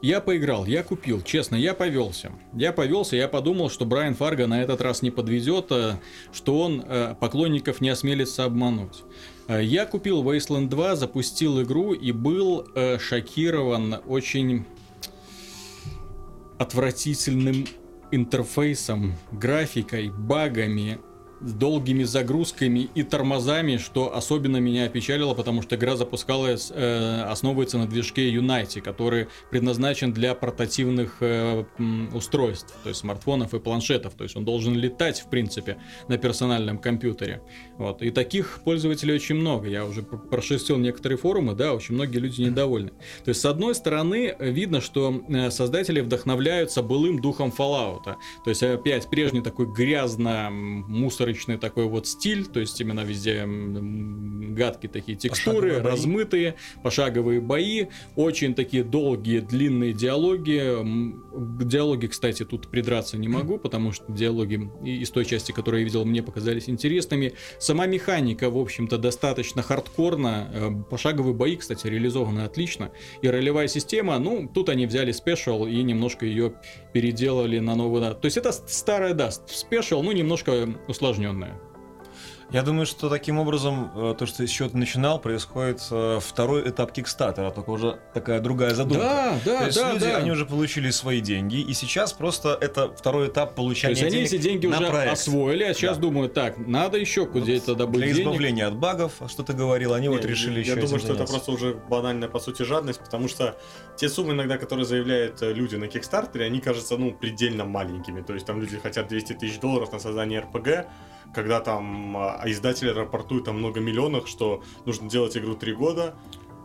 я поиграл, я купил, честно, я повелся. Я повелся, я подумал, что Брайан Фарго на этот раз не подведет, э, что он э, поклонников не осмелится обмануть. Э, Я купил Wasteland 2, запустил игру и был э, шокирован очень отвратительным интерфейсом, графикой, багами, с долгими загрузками и тормозами, что особенно меня опечалило, потому что игра запускалась, э, основывается на движке Unity, который предназначен для портативных э, устройств, то есть смартфонов и планшетов, то есть он должен летать, в принципе, на персональном компьютере. Вот. И таких пользователей очень много. Я уже пр- прошерстил некоторые форумы, да, очень многие люди недовольны. То есть, с одной стороны, видно, что э, создатели вдохновляются былым духом Fallout. То есть, опять, прежний такой грязно-мусорочный такой вот стиль, то есть, именно везде гадкие такие текстуры, Пошаговые бои. размытые, пошаговые бои, очень такие долгие, длинные диалоги. Диалоги, кстати, тут придраться не могу, потому что диалоги из той части, которую я видел, мне показались интересными. Сама механика, в общем-то, достаточно хардкорна. Э, Пошаговые бои, кстати, реализованы отлично. И ролевая система, ну, тут они взяли SPECIAL и немножко ее переделали на да. То есть это старая, да, SPECIAL, ну, немножко усложненная. Я думаю, что таким образом, э, то, что еще ты начинал, происходит э, второй этап Кикстартера, только уже такая другая задумка. Да, да, То есть да, люди, да. они уже получили свои деньги, и сейчас просто это второй этап То получения есть они денег эти деньги уже проект. освоили, а сейчас Да. думают, так, надо еще куда-то добыть Для денег. избавления от багов, что ты говорил, они вот Не, решили я еще думаю, этим что это заняться. просто уже банальная, по сути, жадность, потому что те суммы иногда, которые заявляют э, люди на Кикстартере, они кажутся, ну, предельно маленькими. То есть там люди хотят 200 тысяч долларов на создание РПГ, когда там а, издатели рапортуют о много миллионах, что нужно делать игру 3 года.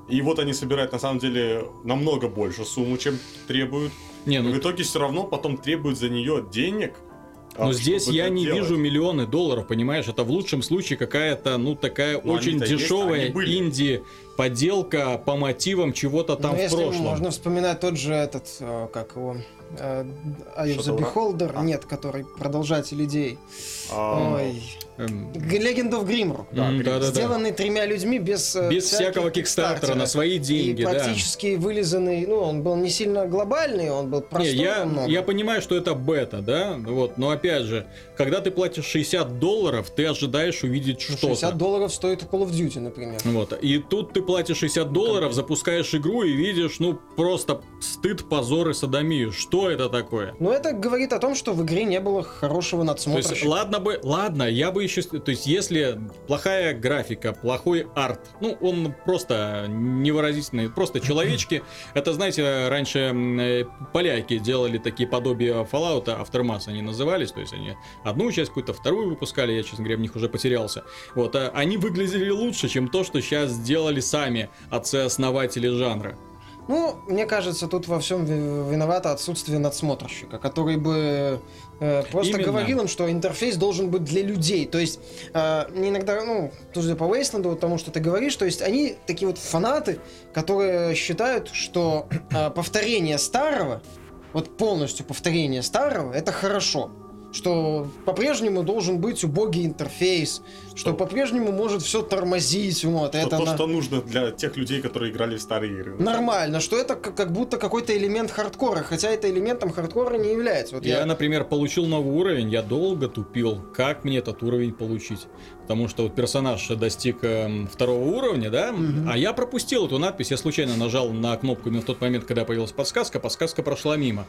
И вот они собирают, на самом деле, намного больше сумму, чем требуют. Не, ну в итоге все равно потом требуют за нее денег. а, Но здесь чтобы я не делать. вижу миллионы долларов, понимаешь? Это в лучшем случае какая-то, ну, такая Ну, очень есть, дешевая были. инди поделка по мотивам чего-то там Ну, в если прошлом. можно вспоминать тот же этот, э, как его, Eye of the? Beholder, А. нет, который продолжатель идей. А, Ой. Legend of Grimrock. Да, м, да-да-да. Сделанный тремя людьми без, э, Без всякого кикстартера, на свои деньги, и да. практически вылизанный, ну, он был не сильно глобальный, он был Не, простой я, намного. я понимаю, что это бета, да, вот, но опять же, когда ты платишь 60 долларов, ты ожидаешь увидеть Ну, что-то. 60 долларов стоит Call of Duty, например. Вот. И тут ты платишь 60 долларов, запускаешь игру и видишь, ну, просто стыд, позор и садомию. Что это такое? Но это говорит о том, что в игре не было хорошего То надсмотра. есть, ладно бы, ладно, я бы еще, то есть, если плохая графика, плохой арт, ну, он просто невыразительный, просто человечки, это, знаете, раньше э, поляки делали такие подобия Fallout, Aftermath они назывались, то есть, они одну часть какую-то, вторую выпускали, я, честно говоря, в них уже потерялся. Вот, а они выглядели лучше, чем то, что сейчас сделали сами отцы-основатели жанра. Ну, мне кажется, тут во всем ви- виновато отсутствие надсмотрщика, который бы э, просто Именно. говорил им, что интерфейс должен быть для людей. То есть, э, иногда, ну, тоже по Wasteland, вот тому, что ты говоришь, то есть они такие вот фанаты, которые считают, что э, повторение старого, вот полностью повторение старого, это хорошо. Что по-прежнему должен быть убогий интерфейс, что, Что- по-прежнему может все тормозить, вот, Что это то, на- что нужно для тех людей, которые играли в старые игры. Нормально, что это как, будто какой-то элемент хардкора, хотя это элементом хардкора не является. Вот Я, я, например, получил новый уровень, я долго тупил, как мне этот уровень получить. Потому что вот персонаж достиг эм, второго уровня, да, Мгм. а я пропустил эту надпись, я случайно нажал на кнопку именно в тот момент, когда появилась подсказка, подсказка прошла мимо.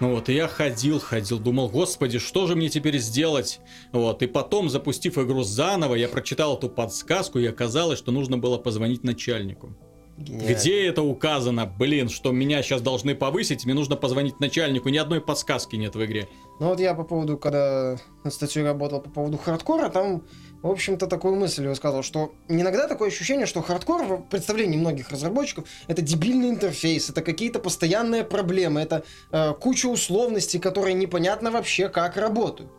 Ну вот, и я ходил, ходил, думал, господи, что же мне теперь сделать? Вот, и потом, запустив игру заново, я прочитал эту подсказку, и оказалось, что нужно было позвонить начальнику. Гениально. Где это указано? Блин, что меня сейчас должны повысить, мне нужно позвонить начальнику, ни одной подсказки нет в игре. Ну вот я по поводу, когда над статьей работал по поводу хардкора, там, в общем-то, такую мысль высказал, что иногда такое ощущение, что хардкор в представлении многих разработчиков это дебильный интерфейс, это какие-то постоянные проблемы, это э, куча условностей, которые непонятно вообще как работают.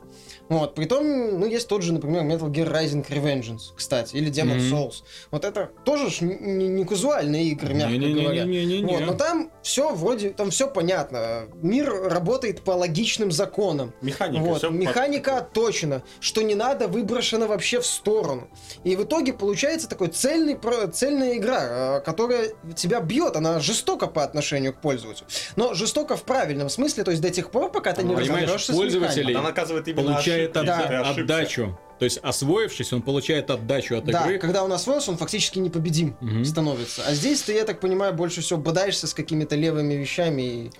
Вот, притом, ну, есть тот же, например, Metal Gear Rising Revengeance, кстати, или Demon Мгм. Souls. Вот это тоже ж не, не казуальные игры, мягко говоря. Не-не-не-не-не-не. Вот, но там все вроде, там все понятно. Мир работает по логичным законам. Механика. Вот, механика отточена, что не надо выброшено вообще в сторону. И в итоге получается такой цельный, про- цельная игра, э, которая тебя бьет, она жестока по отношению к пользователю. Но жестоко в правильном смысле, то есть до тех пор, пока ты не Ну, понимаешь, разберешься с механикой. Она наказывает именно получает ты ошибся. отдачу. То есть, освоившись, он получает отдачу от Да, игры. когда он освоился, он фактически непобедим Мгм. становится. А здесь ты, я так понимаю, больше всего бодаешься с какими-то левыми вещами и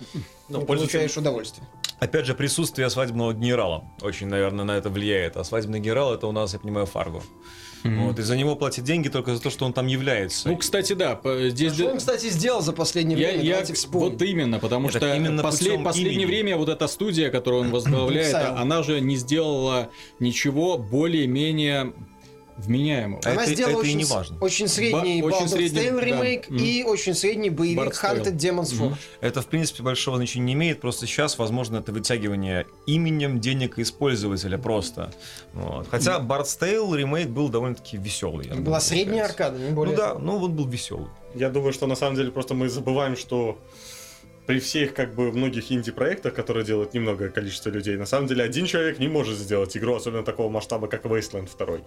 Ну, получаешь удовольствие. Опять же, присутствие свадебного генерала очень, наверное, на это влияет. А свадебный генерал это у нас, я понимаю, Фарго. Мгм. Вот, и за него платят деньги только за то, что он там является. Ну, кстати, да, здесь... Что он, кстати, сделал за последнее Я, время? я- Давайте вспомним. вот именно, потому Это что именно после- путем последнее имени. время вот эта студия, которую он возглавляет, она же не сделала ничего более-менее вменяемого. Она это- сделала это и очень, не с- важно. очень средний Ба- очень средний, Tale да. ремейк Мгм. и очень средний боевик. Hunted Demon's. Forge. Это, в принципе, большого значения не имеет. Просто сейчас, возможно, это вытягивание именем денег из пользователя просто. Вот. Хотя Bard's Tale ремейк был довольно-таки веселый. я Была думаю, средняя аркада, не более Ну да, ну он был веселый. Я думаю, что на самом деле просто мы забываем, что при всех как бы многих инди-проектах, которые делают немногое количество людей, на самом деле один человек не может сделать игру, особенно такого масштаба, как Wasteland 2.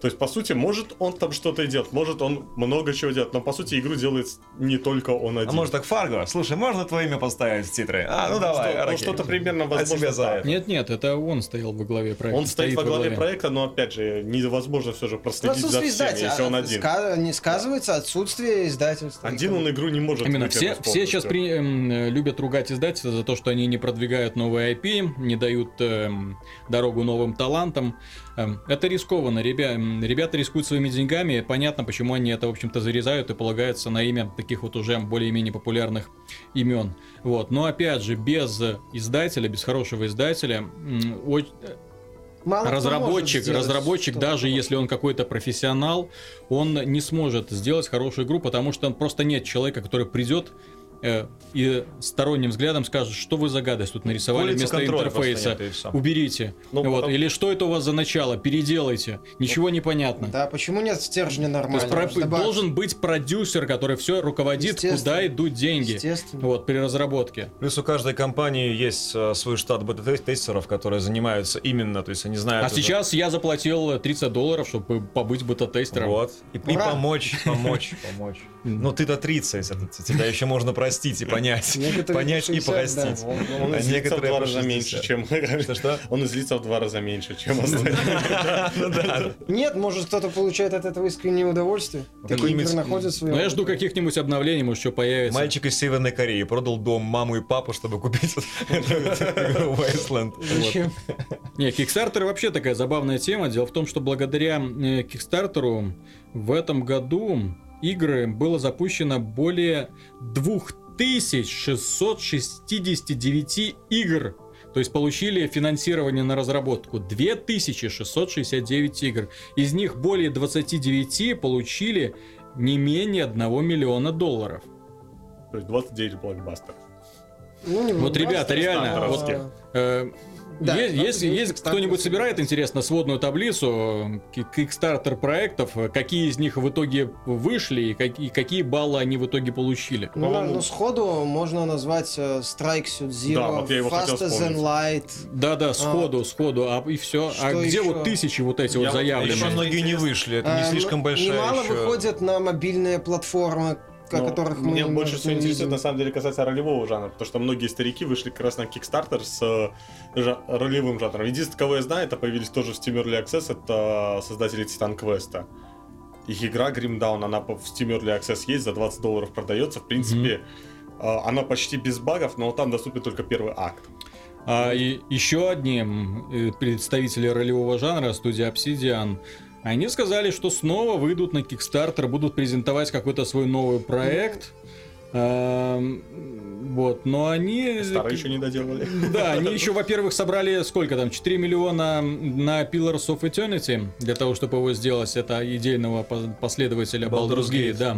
То есть, по сути, может он там что-то и делать, может он много чего делает, но по сути игру делает не только он один. А может так, Фарго, слушай, можно твое имя поставить в титры? А, ну давай, Что- ну, что-то примерно От возможно тебя за. Нет-нет, это он стоял во главе проекта. Он стоит во главе проекта, но опять же, невозможно все же Ну, проследить за отсутствие всеми, издателя. если он а, один. ска- не сказывается отсутствие издательства. Один он игру не может Именно, все, все сейчас при- э, любят ругать издательства за то, что они не продвигают новые IP, не дают эм, дорогу новым талантам. Эм, это рискованно. Ребя- м, ребята рискуют своими деньгами. Понятно, почему они это, в общем-то, зарезают и полагаются на имя таких вот уже более-менее популярных имен. Вот. Но, опять же, без издателя, без хорошего издателя, Мало разработчик, разработчик, даже если он какой-то профессионал, он не сможет сделать хорошую игру, потому что просто нет человека, который придет э, и сторонним взглядом скажет, что вы за гадость тут нарисовали Улица вместо интерфейса. нет. Уберите. Ну, вот. потом- Или что это у вас за начало? Переделайте. Ничего не понятно. Да, почему нет стержня То нормально? есть про- должен быть продюсер, который все руководит, куда идут деньги. Естественно. Вот, при разработке. Плюс у каждой компании есть э, свой штат бета-тестеров, которые занимаются именно, то есть они знают... А это. сейчас я заплатил 30 долларов, чтобы побыть бета-тестером. Вот. И, и помочь, помочь, помочь. Ну, ты-то 30, это тебя еще можно простить и понять. Некоторые Понять и 60, простить. Он, он А излится в некоторые два раза 60. меньше, чем... Он излится в два раза меньше, чем остальные. Ну да. Нет, может кто-то получает от этого искреннее удовольствие. Такие игры находят свою... Ну, я жду каких-нибудь обновлений, может, что появится. Мальчик из Северной Кореи продал дом маму и папу, чтобы купить игру Wasteland. Зачем? Не, Kickstarter вообще такая забавная тема. Дело в том, что благодаря э, Kickstarter в этом году игры было запущено более 2669 игр. То есть получили финансирование на разработку 2669 игр. Из них более 29 получили не менее 1 миллиона долларов. То есть 29 блокбастеров. Ну, Вот, ребята, реально, а, вот- Э, Да, есть, есть есть кто-нибудь собирает. интересно, сводную таблицу Kickstarter проектов, какие из них в итоге вышли и какие, какие баллы они в итоге получили? Ну, да, По-моему- ну сходу можно назвать э, Strike Suit Zero, Да, вот Faster Than. Light. Да-да, сходу, сходу, а и все. А где еще? вот тысячи вот эти Я вот заявленные? Еще многие не вышли, это не А, слишком ну, большая Немало еще- выходят на мобильные платформы, о Но которых мы Меня больше всего интересует, видим. на самом деле, касается ролевого жанра, потому что многие старики вышли как раз на Kickstarter с э, жа- ролевым жанром. Единственное, кого я знаю, это появились тоже в Steam Early Access, это создатели Titan Quest. Их игра Grim Dawn, она в Steam Early Access есть, за 20 долларов продается. В принципе, э, она почти без багов, но там доступен только первый акт. А и еще одним э, представители ролевого жанра, студия Obsidian, они сказали, что снова выйдут на Kickstarter, будут презентовать какой-то свой новый проект. Эм, Вот, но они... Старые еще не доделали. Да, они еще, во-первых, собрали сколько там, 4 миллиона на Pillars of Eternity, для того, чтобы его сделать, это идейного по- последователя Baldur's Gate, да.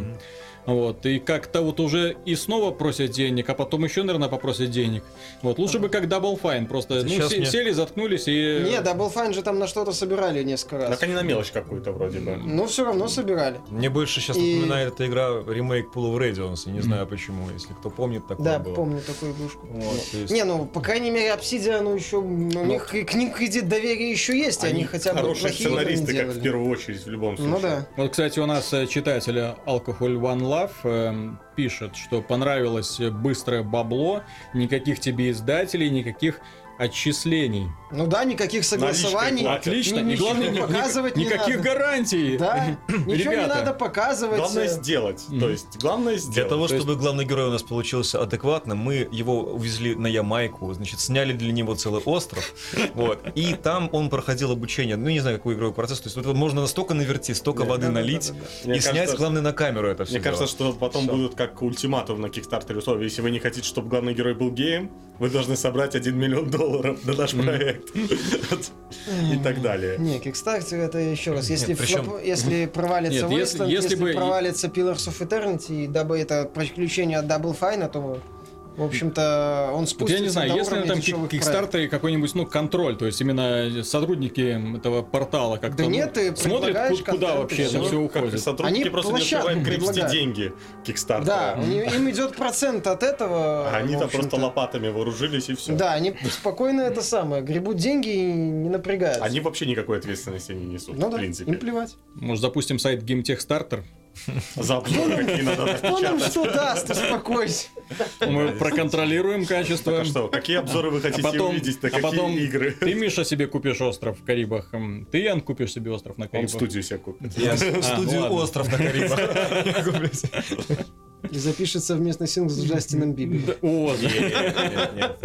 Вот, и как-то вот уже и снова просят денег, а потом еще, наверное, попросят денег. Вот, лучше бы как Double Fine, просто ну, Сейчас се- мне- сели, заткнулись и... Не, Double Fine же там на что-то собирали несколько раз. Так они на мелочь какую-то вроде бы. Но все равно собирали. Мне больше сейчас И- напоминает эта игра ремейк Pool of Radiance, я не знаю почему, если кто помнит, такое Да, было. помню такую игрушку. Вот, есть- Не, ну, по крайней мере, Obsidian, ну, еще, у них и к ним кредит доверия еще есть, они, хотя бы хорошие сценаристы, как в первую очередь, в любом случае. Ну да. Вот, кстати, у нас э, читатель Alcohol One Love эм, пишет, что понравилось быстрое бабло, никаких тебе издателей, никаких отчислений. Ну да, никаких согласований. платят. Отлично, ни- главное, ничего ни- показывать не никаких надо. гарантий. Да, ничего не Ребята, надо показывать. Главное сделать. Мгм. То есть, главное Для сделать. того, То есть- чтобы главный герой у нас получился адекватным, мы его увезли на Ямайку, значит, сняли для него целый остров, вот, и там он проходил обучение, ну, не знаю, какой игровой процесс, то есть вот можно столько навертеть, столько воды налить, и снять, главное, на камеру это все Мне кажется, что потом будут как ультиматум на Кикстартере условия. Если вы не хотите, чтобы главный герой был геем, вы должны собрать 1 миллион долларов на наш проект. И так далее. Не, Kickstarter это еще раз. Если, Нет, причем- флоп- если провалится Нет, если- Wasteland, если если, бы и- провалится Pillars of Eternity, и дабы это приключение от Double Fine, то, в общем-то, он Вот спустится я не знаю, до есть ли на проектов. Кикстартере какой-нибудь, ну, контроль, то есть именно сотрудники этого портала как-то Да ну, нет, ты смотрят, куда контент, вообще это все уходит. сотрудники Они просто не предлагают. деньги Кикстартера. Да, им идет процент от этого. А они там просто лопатами вооружились и все. Да, они спокойно это самое, гребут деньги и не напрягаются. Они вообще никакой ответственности не несут, ну в да, принципе. им плевать. Может, запустим сайт GameTech За обзоры какие надо Кто нам что даст, успокойся. Мы проконтролируем качество. Так а что, какие обзоры вы хотите А потом, увидеть, на а какие потом игры? ты, Миша, себе купишь остров в Карибах. Ты, Ян, купишь себе остров на Он Карибах. студию себе купит. Я А, студию ну. «Остров» на Карибах. И запишет совместный сингл с Джастином Бибером. Да, О, нет.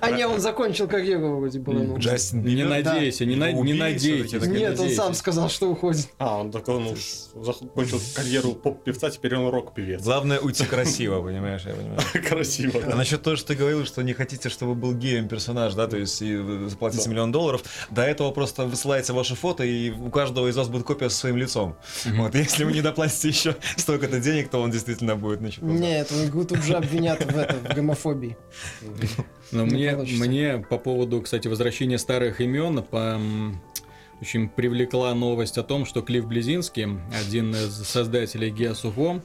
А не, он закончил карьеру вроде бы. ну. Джастин не Бибер? надейся, не, на- Его не надейтесь. Нет, он сам сказал, что уходит. А, он такой, ну, закончил карьеру поп-певца, теперь он рок-певец. Главное уйти красиво, понимаешь, я понимаю. Красиво. А насчет того, что ты говорил, что не хотите, чтобы был геем персонаж, да, то есть заплатите миллион долларов, до этого просто высылаете ваше фото, и у каждого из вас будет копия со своим лицом. Вот, если вы не доплатите еще столько-то денег, то он действительно будет значит, Нет, тут же обвинят в этом, в гомофобии. Но Не мне, мне по поводу, кстати, возвращения старых имен, по, очень привлекла новость о том, что Клифф Близинский, один из создателей War,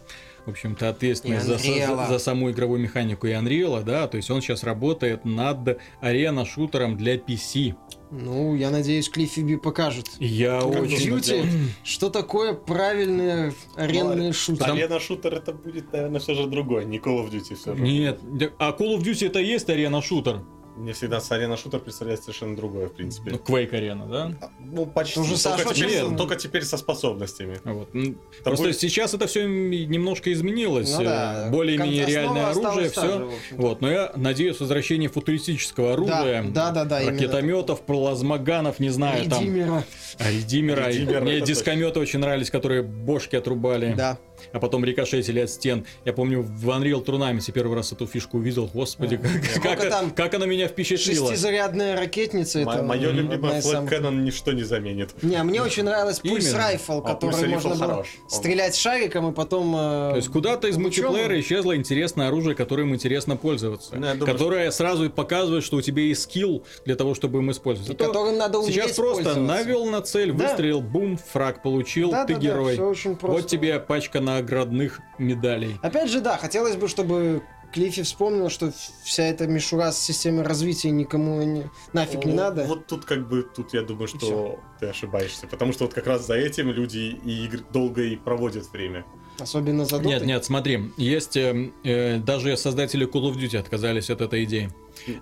в общем-то, ответственный за, за- за саму игровую механику и Unreal, да, то есть он сейчас работает над арена-шутером для PC. Ну, я надеюсь, Клиффи Би покажет. Я Как очень... Duty, что такое правильные аренные шутеры. Арена шутер это будет, наверное, все же другой, не Call of Duty все же. Нет, а Call of Duty это и есть арена-шутер? Мне всегда с арена шутер представляется совершенно другое, в принципе. Ну, Quake арена, да? А, Ну, почти. Тоже только, Саша теперь, очень- только теперь со способностями. Вот. м, Это Просто будет- сейчас это все немножко изменилось. Ну э, да, Более-менее основа реальное оружие, же, все. общем-то. Вот, но я надеюсь, возвращение футуристического оружия, да, да, да, именно ракетометов, плазмоганов, не знаю, там, Редимера. а, редимера. Редимер, Мне дискометы очень нравились, которые бошки отрубали, Да. А потом рикошетили от стен. Я помню, в Unreal Tournament первый раз эту фишку увидел, господи, как, как- там как она меня впечатлила. Шестизарядная ракетница. это Мое любимое самых- Cannon ничто не заменит. Не, мне очень нравилась пульс райфл, который можно было стрелять шариком и потом... э, То есть куда-то из мультиплеера исчезло интересное оружие, которым интересно пользоваться. Ну, которое сразу показывает, что у тебя есть скилл для того, чтобы им использовать. которым надо уметь Сейчас просто навел на цель, выстрелил, бум, фраг получил, ты герой. Вот тебе пачка наградных медалей. Опять же, да, хотелось бы, чтобы Клиффи вспомнил, что вся эта мишура с системой развития никому не, нафиг не Вот- надо. Вот тут как бы, тут я думаю, что всё. ты ошибаешься. Потому что вот как раз за этим люди и игр долго и проводят время. Особенно за Нет, дотой. нет, смотри, есть э, э, даже создатели Call of Duty отказались от этой идеи.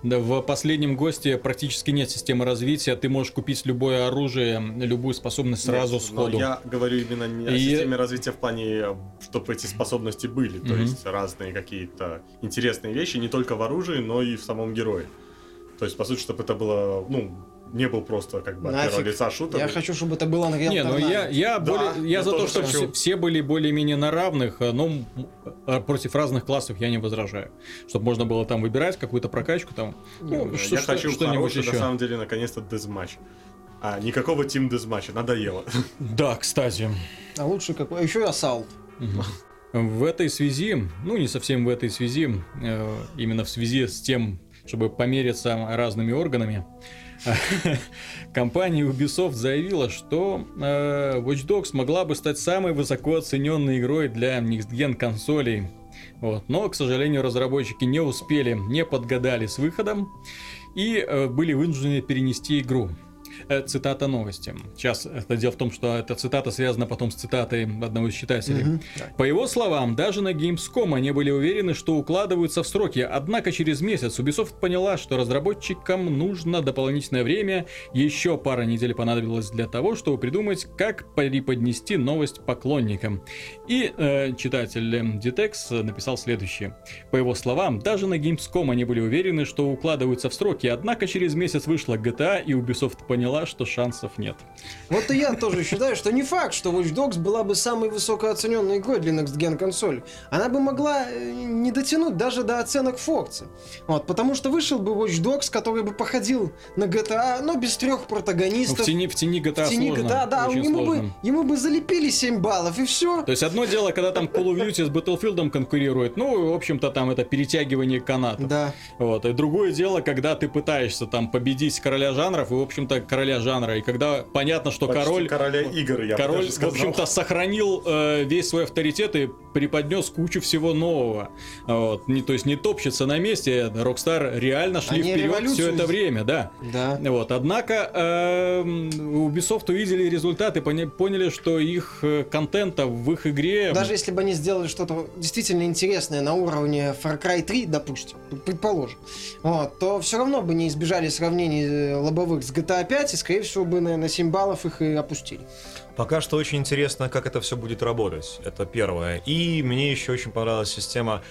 Да, в последнем госте практически нет системы развития, ты можешь купить любое оружие, любую способность сразу Нет, сходу. Я говорю именно не о И- системе развития в плане, чтобы эти способности были. То Мгм. есть разные какие-то интересные вещи, не только в оружии, но и в самом герое. То есть, по сути, чтобы это было, ну, не был просто как бы от Нафиг. первого лица шутер. Я хочу, чтобы это было на Не, ну я, я, Да, более, я я за то, что хочу. все, все были более-менее на равных, э, но э, против разных классов я не возражаю. Чтобы можно было там выбирать какую-то прокачку там. Ну, я что- что- хочу что-нибудь хороший, еще. на самом деле, наконец-то дезматч. А, никакого тим дезматча, надоело. Да, кстати. А лучше какой? А еще и Ассалт. В этой связи, ну не совсем в этой связи, э, именно в связи с тем, чтобы помериться разными органами, компания Ubisoft заявила, что э, Watch Dogs могла бы стать самой высоко оцененной игрой для Next Gen консолей. Вот. Но, к сожалению, разработчики не успели, не подгадали с выходом и э, были вынуждены перенести игру. Э, Цитата новости. Сейчас это дело в том, что эта цитата связана потом с цитатой одного из читателей. Мгм. По его словам, даже на Gamescom они были уверены, что укладываются в сроки, однако через месяц Ubisoft поняла, что разработчикам нужно дополнительное время, еще пара недель понадобилось для того, чтобы придумать, как преподнести новость поклонникам. И э, читатель э, Ditex написал следующее. По его словам, даже на Gamescom они были уверены, что укладываются в сроки, однако через месяц вышла GTA, и Ubisoft поняла, что шансов нет. Вот и я тоже считаю, что не факт, что Watch Dogs была бы самой высокооцененной игрой для Next Gen консоли. Она бы могла э, не дотянуть даже до оценок Фокса. Вот, потому что вышел бы Watch Dogs, который бы походил на GTA, но без трех Ну, в протагонистов. тени, в тени GTA в тени сложно. GTA, да, очень ему бы, сложно. ему бы залепили 7 баллов, и все. То есть одно дело, когда там Call of Duty с Battlefield конкурирует, ну, в общем-то, там это перетягивание канатов. Да. Вот. И другое дело, когда ты пытаешься там победить короля жанров, и, в общем-то, короля жанра, и когда понятно, что Почти король... короля игр, я бы Король, даже в общем-то, сохранил э, весь свой авторитет и преподнес кучу всего нового. Вот. Не, то есть не топчется на месте, Rockstar реально шли Они вперед все это время, да. Да. Вот, однако эм, Ubisoft увидели результаты, поня- поняли, что их э, контента в их игре... Даже если бы они сделали что-то действительно интересное на уровне Far Cry 3, допустим, предположим, вот, то все равно бы не избежали сравнений э, лобовых с GTA 5, и, скорее всего, бы на, на 7 баллов их и опустили. Пока что очень интересно, как это все будет работать. Это первое. И мне еще очень понравилась система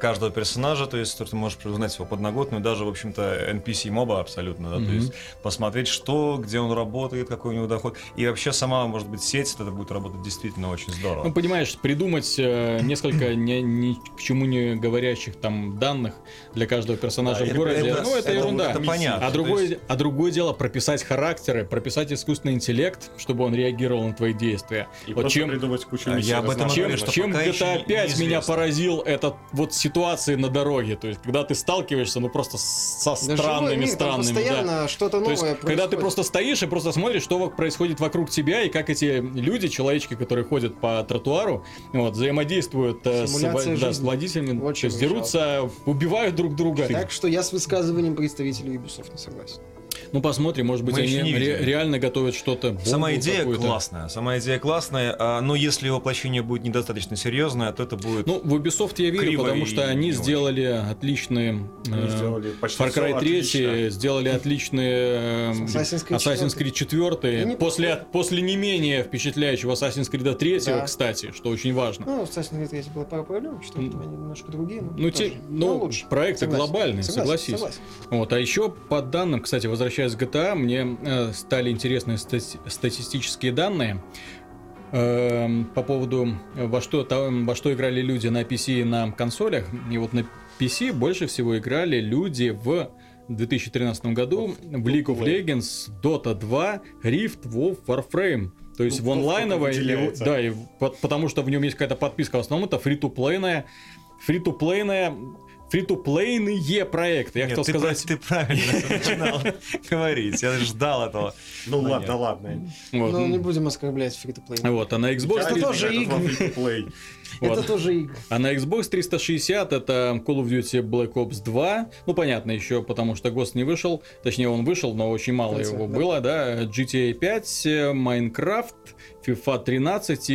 каждого персонажа, то есть ты можешь узнать его подноготную, даже, в общем-то, NPC моба абсолютно, да, то Мгм. есть посмотреть, что, где он работает, какой у него доход. И вообще сама, может быть, сеть, это будет работать действительно очень здорово. Ну, понимаешь, придумать э, несколько ни, ни к чему не говорящих там данных для каждого персонажа Да, в городе, это- ну, это, это- ерунда. это понятно. А То другое, есть- а другое дело прописать характеры, прописать искусственный интеллект, чтобы он реагировал на твои действия. И вот чем, придумать кучу А, миссий я об этом чем, говорю, разнообразных. что чем GTA не- 5 меня поразил этот вот ситуации на дороге. То есть, когда ты сталкиваешься, ну, просто со Да странными, мир, странными, да. постоянно что-то То новое есть, когда ты просто стоишь и просто смотришь, что происходит вокруг тебя, и как эти люди, человечки, которые ходят по тротуару, вот, взаимодействуют э, с, да, с водителями, Очень то есть дерутся, убивают друг друга. Так что я с высказыванием представителей Ubisoft не согласен. Ну, посмотрим, может быть, Мы они ре- реально готовят что-то. Сама идея какую-то. классная, сама идея классная, а, но если воплощение будет недостаточно серьезное, то это будет... Ну, в Ubisoft я верю, потому что они сделали отличные... Они э, сделали почти Far Cry всё 3, отлично. сделали отличные эм, Assassin's Creed Assassin's Creed 4, И не после, после не менее впечатляющего Assassin's Creed 3, Да. кстати, что очень важно. Ну, в Assassin's Creed 3 было пару проблем, что они немножко другие. но Ну, тоже. те- ну, лучше. проекты Согласен. глобальные, Согласен, согласись. согласен. Вот, а еще по данным, кстати, возвращаясь к GTA, мне э, стали интересны стати- статистические данные эм, по поводу э, во что, там, во что играли люди на PC и на консолях. И вот на PC больше всего играли люди в 2013 году в League of Legends, Dota 2, Rift, WoW, Warframe. То есть Ну, в онлайновой, сколько и да, и потому что в нем есть какая-то подписка, в основном это фри-то-плейная, фри-то-плейная, фри-то-плейные проекты. Я Нет, хотел ты, сказать... про- ты правильно начинал говорить, я ждал этого. Ну ладно, ладно. Но не будем оскорблять фри-то-плей. Вот, а на Xbox, Это 300 тоже игры. Это тоже игры. А на Xbox 360 это Call of Duty Black Ops 2. Ну, понятно, еще потому что Ghost не вышел. Точнее, он вышел, но очень мало его да. было, да. GTA 5, э, Minecraft, FIFA 13 и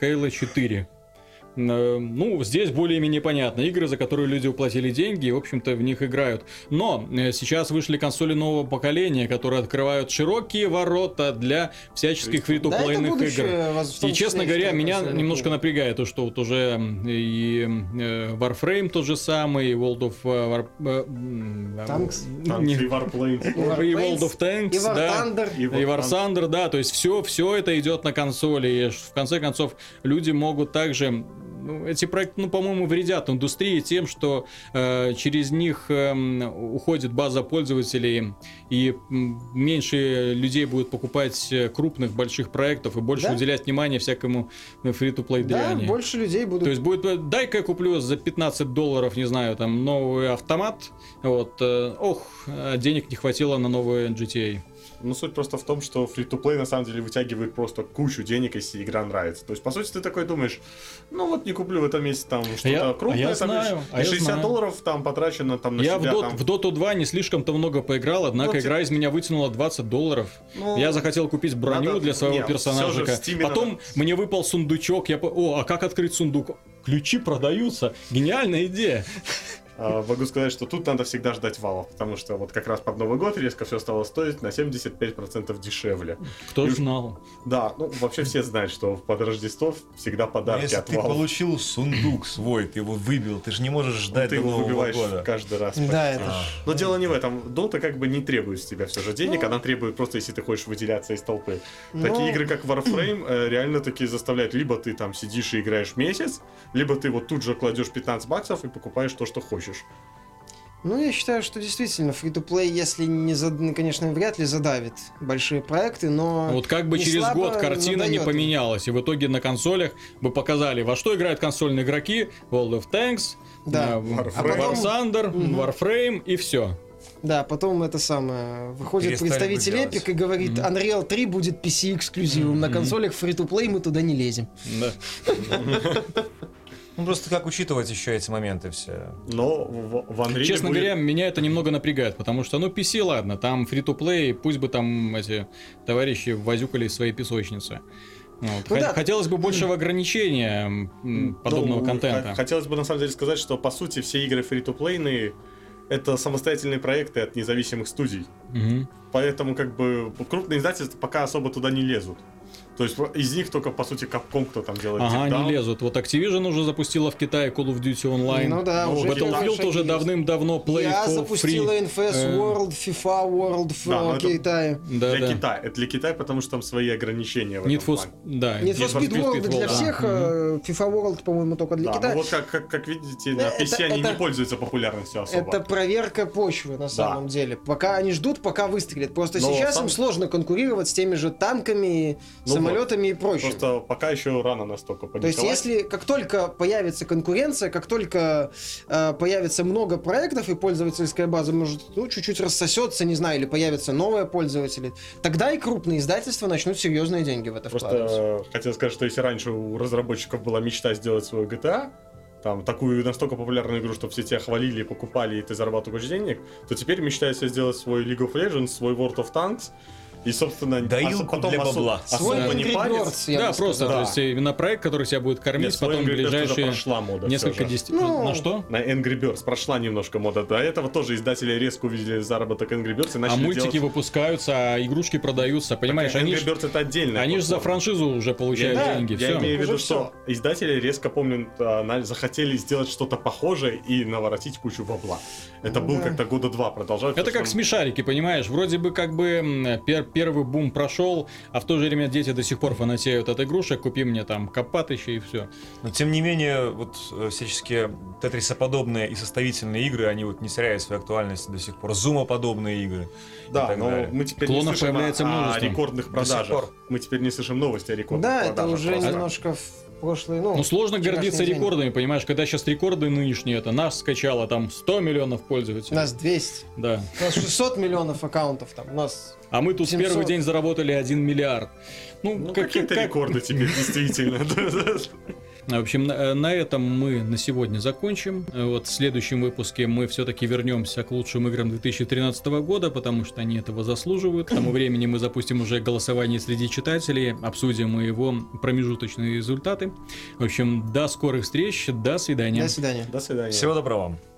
Halo 4. Э, Ну, здесь более-менее понятно. Игры, за которые люди уплатили деньги, и, в общем-то, в них играют. Но э, сейчас вышли консоли нового поколения, которые открывают широкие ворота для всяческих Да, это фри-то-плейных игр. И, честно говоря, меня немножко напрягает то, что вот уже и э, Warframe тот же самый, и World of War... Tanks? Там не- и Warplanes. И World of Tanks, И War да. Thunder. И War Thunder, да, то есть все, все это идет на консоли. И в конце концов, люди могут также ну, эти проекты, ну, по-моему, вредят индустрии тем, что э, через них эм, уходит база пользователей, и меньше людей будет покупать э, крупных больших проектов и больше Да. уделять внимание всякому фри-то-плей Да, дряни. больше людей будут То есть будет, э, дай-ка я куплю за 15 долларов, не знаю, там, новый автомат, вот, э, ох, денег не хватило на новые GTA. Ну, суть просто в том, что free-to-play на самом деле вытягивает просто кучу денег, если игра нравится. То есть, по сути, ты такой думаешь, ну вот не куплю в этом месяце там что-то я- а крупное, я там, знаю, а я 60 знаю. долларов там потрачено там на Я в, себя. Там. в Dota 2 не слишком-то много поиграл, однако Вот игра из меня вытянула 20 долларов. Ну, я захотел купить броню надо- для своего не, всё же в персонажика. Steam Потом надо- мне выпал сундучок. Я. О, а как открыть сундук? Ключи продаются. Гениальная идея. А, Могу сказать, что тут надо всегда ждать валов, потому что вот как раз под Новый год резко все стало стоить на 75% дешевле. Кто И- знал? Да, ну вообще все знают, что под Рождество всегда Но подарки если от ты валов. получил сундук свой, ты его выбил, ты же не можешь ждать ты до его Нового выбиваешь года. каждый раз. Да, это А. ж- Но дело не в этом. Дота как бы не требует с тебя все же денег, Ну. она требует просто, если ты хочешь выделяться из толпы. Ну. Такие игры, как Warframe, э, реально таки заставляют, либо ты там сидишь и играешь месяц, либо ты вот тут же кладешь 15 баксов и покупаешь то, что хочешь. Ну, я считаю, что действительно фри-то-плей, если не, зад- ну, конечно, вряд ли задавит большие проекты, но... Вот как бы не через слабо год картина не надает им. поменялась, и в итоге на консолях бы показали, во что играют консольные игроки, World of Tanks, Да. э, Warframe. А потом- War Thunder, Мгм. Warframe и все. Да, потом это самое... Выходит Перестали представитель. Epic и говорит, Мгм. Unreal 3 будет PC-эксклюзивом, на Мгм. консолях фри-то-плей мы туда не лезем. Да. Ну просто как учитывать еще эти моменты все. Но в, в Unreal Честно будет- говоря, меня это немного напрягает, потому что, ну, PC, ладно, там фри-то-плей, пусть бы там эти товарищи возюкали свои песочницы. Вот. Ну Хо- да. Хотелось бы большего ограничения м, подобного Ну, контента. х- Хотелось бы на самом деле сказать, что по сути все игры фри-то-плейные это самостоятельные проекты от независимых студий. Мгм. Поэтому как бы крупные издательства пока особо туда не лезут. То есть из них только по сути Capcom кто там делает. Ага, Deep они лезут. Вот Activision уже запустила в Китае Call of Duty Online. Ну да, Ну, уже Battlefield уже давным-давно Play Я for запустила Free. NFS Э, World, FIFA World в Да, э, это- Китае. Да, для да. Китая. Это для Китая, потому что там свои ограничения в Need этом for, плане. да, Need for Speed World для да. всех, э, FIFA World, по-моему, только для Да, Китая. ну вот как, как, как видите, на Это- PC они это- не пользуются популярностью особо. Это проверка почвы на самом деле. Пока они ждут, пока выстрелят. Просто Но сейчас сам- им сложно конкурировать с теми же танками, Ну самолетами и прочим. Просто пока еще рано настолько То есть, если как только появится конкуренция, как только э, появится много проектов и пользовательская база может ну, чуть-чуть рассосется, не знаю, или появятся новые пользователи, тогда и крупные издательства начнут серьезные деньги в это Просто вкладывать. хотел сказать, что если раньше у разработчиков была мечта сделать свою GTA, там такую настолько популярную игру, что все тебя хвалили, покупали, и ты зарабатывал кучу денег, то теперь мечтаю себе сделать свой League of Legends, свой World of Tanks, и, собственно, Доилку ос- для бабла. Свой особо не я да, просто, сказал. то Да. есть именно проект, который тебя будет кормить Нет, потом ближайшие прошла мода несколько же. десятилетий. Ну, На что? На Angry Birds прошла немножко мода. До этого тоже издатели резко увидели заработок Angry Birds и А начали мультики делать... выпускаются, а игрушки продаются, понимаешь? Так, Они Angry ж, Birds это отдельно. они ж за франшизу уже получают Да, деньги. Я все. имею в виду, что издатели резко, помню, а, захотели сделать что-то похожее и наворотить кучу бабла. Это Ну был да. как-то года два продолжался. Это как смешарики, понимаешь? Вроде бы как бы пер- первый бум прошел, а в то же время дети до сих пор фанатеют от игрушек. Купи мне там копатыще и все. Но тем не менее, вот э, всяческие тетрисоподобные и составительные игры, они вот не теряют свою актуальность до сих пор. Зумоподобные игры. Да, но далее. мы теперь Клонов не слышим появляется о, о множество. рекордных До продажах. сих пор. Мы теперь не слышим новости о рекордных Да, это продажах. уже просто. немножко в прошлый, ну... Ну, сложно гордиться день. рекордами, понимаешь? Когда сейчас рекорды нынешние, это нас скачало там 100 миллионов У пользователей. нас 200. Да. У нас 600 миллионов аккаунтов там. У нас... А мы тут в 700. первый день заработали 1 миллиард. Ну, Ну, как- какие-то как- рекорды теперь, действительно. В общем, на, на этом мы на сегодня закончим. Э, Вот в следующем выпуске мы все-таки вернемся к лучшим играм 2013 года, потому что они этого заслуживают. К тому времени мы запустим уже голосование среди читателей, обсудим его промежуточные результаты. В общем, до скорых встреч, до свидания. До свидания. До свидания. Всего доброго вам.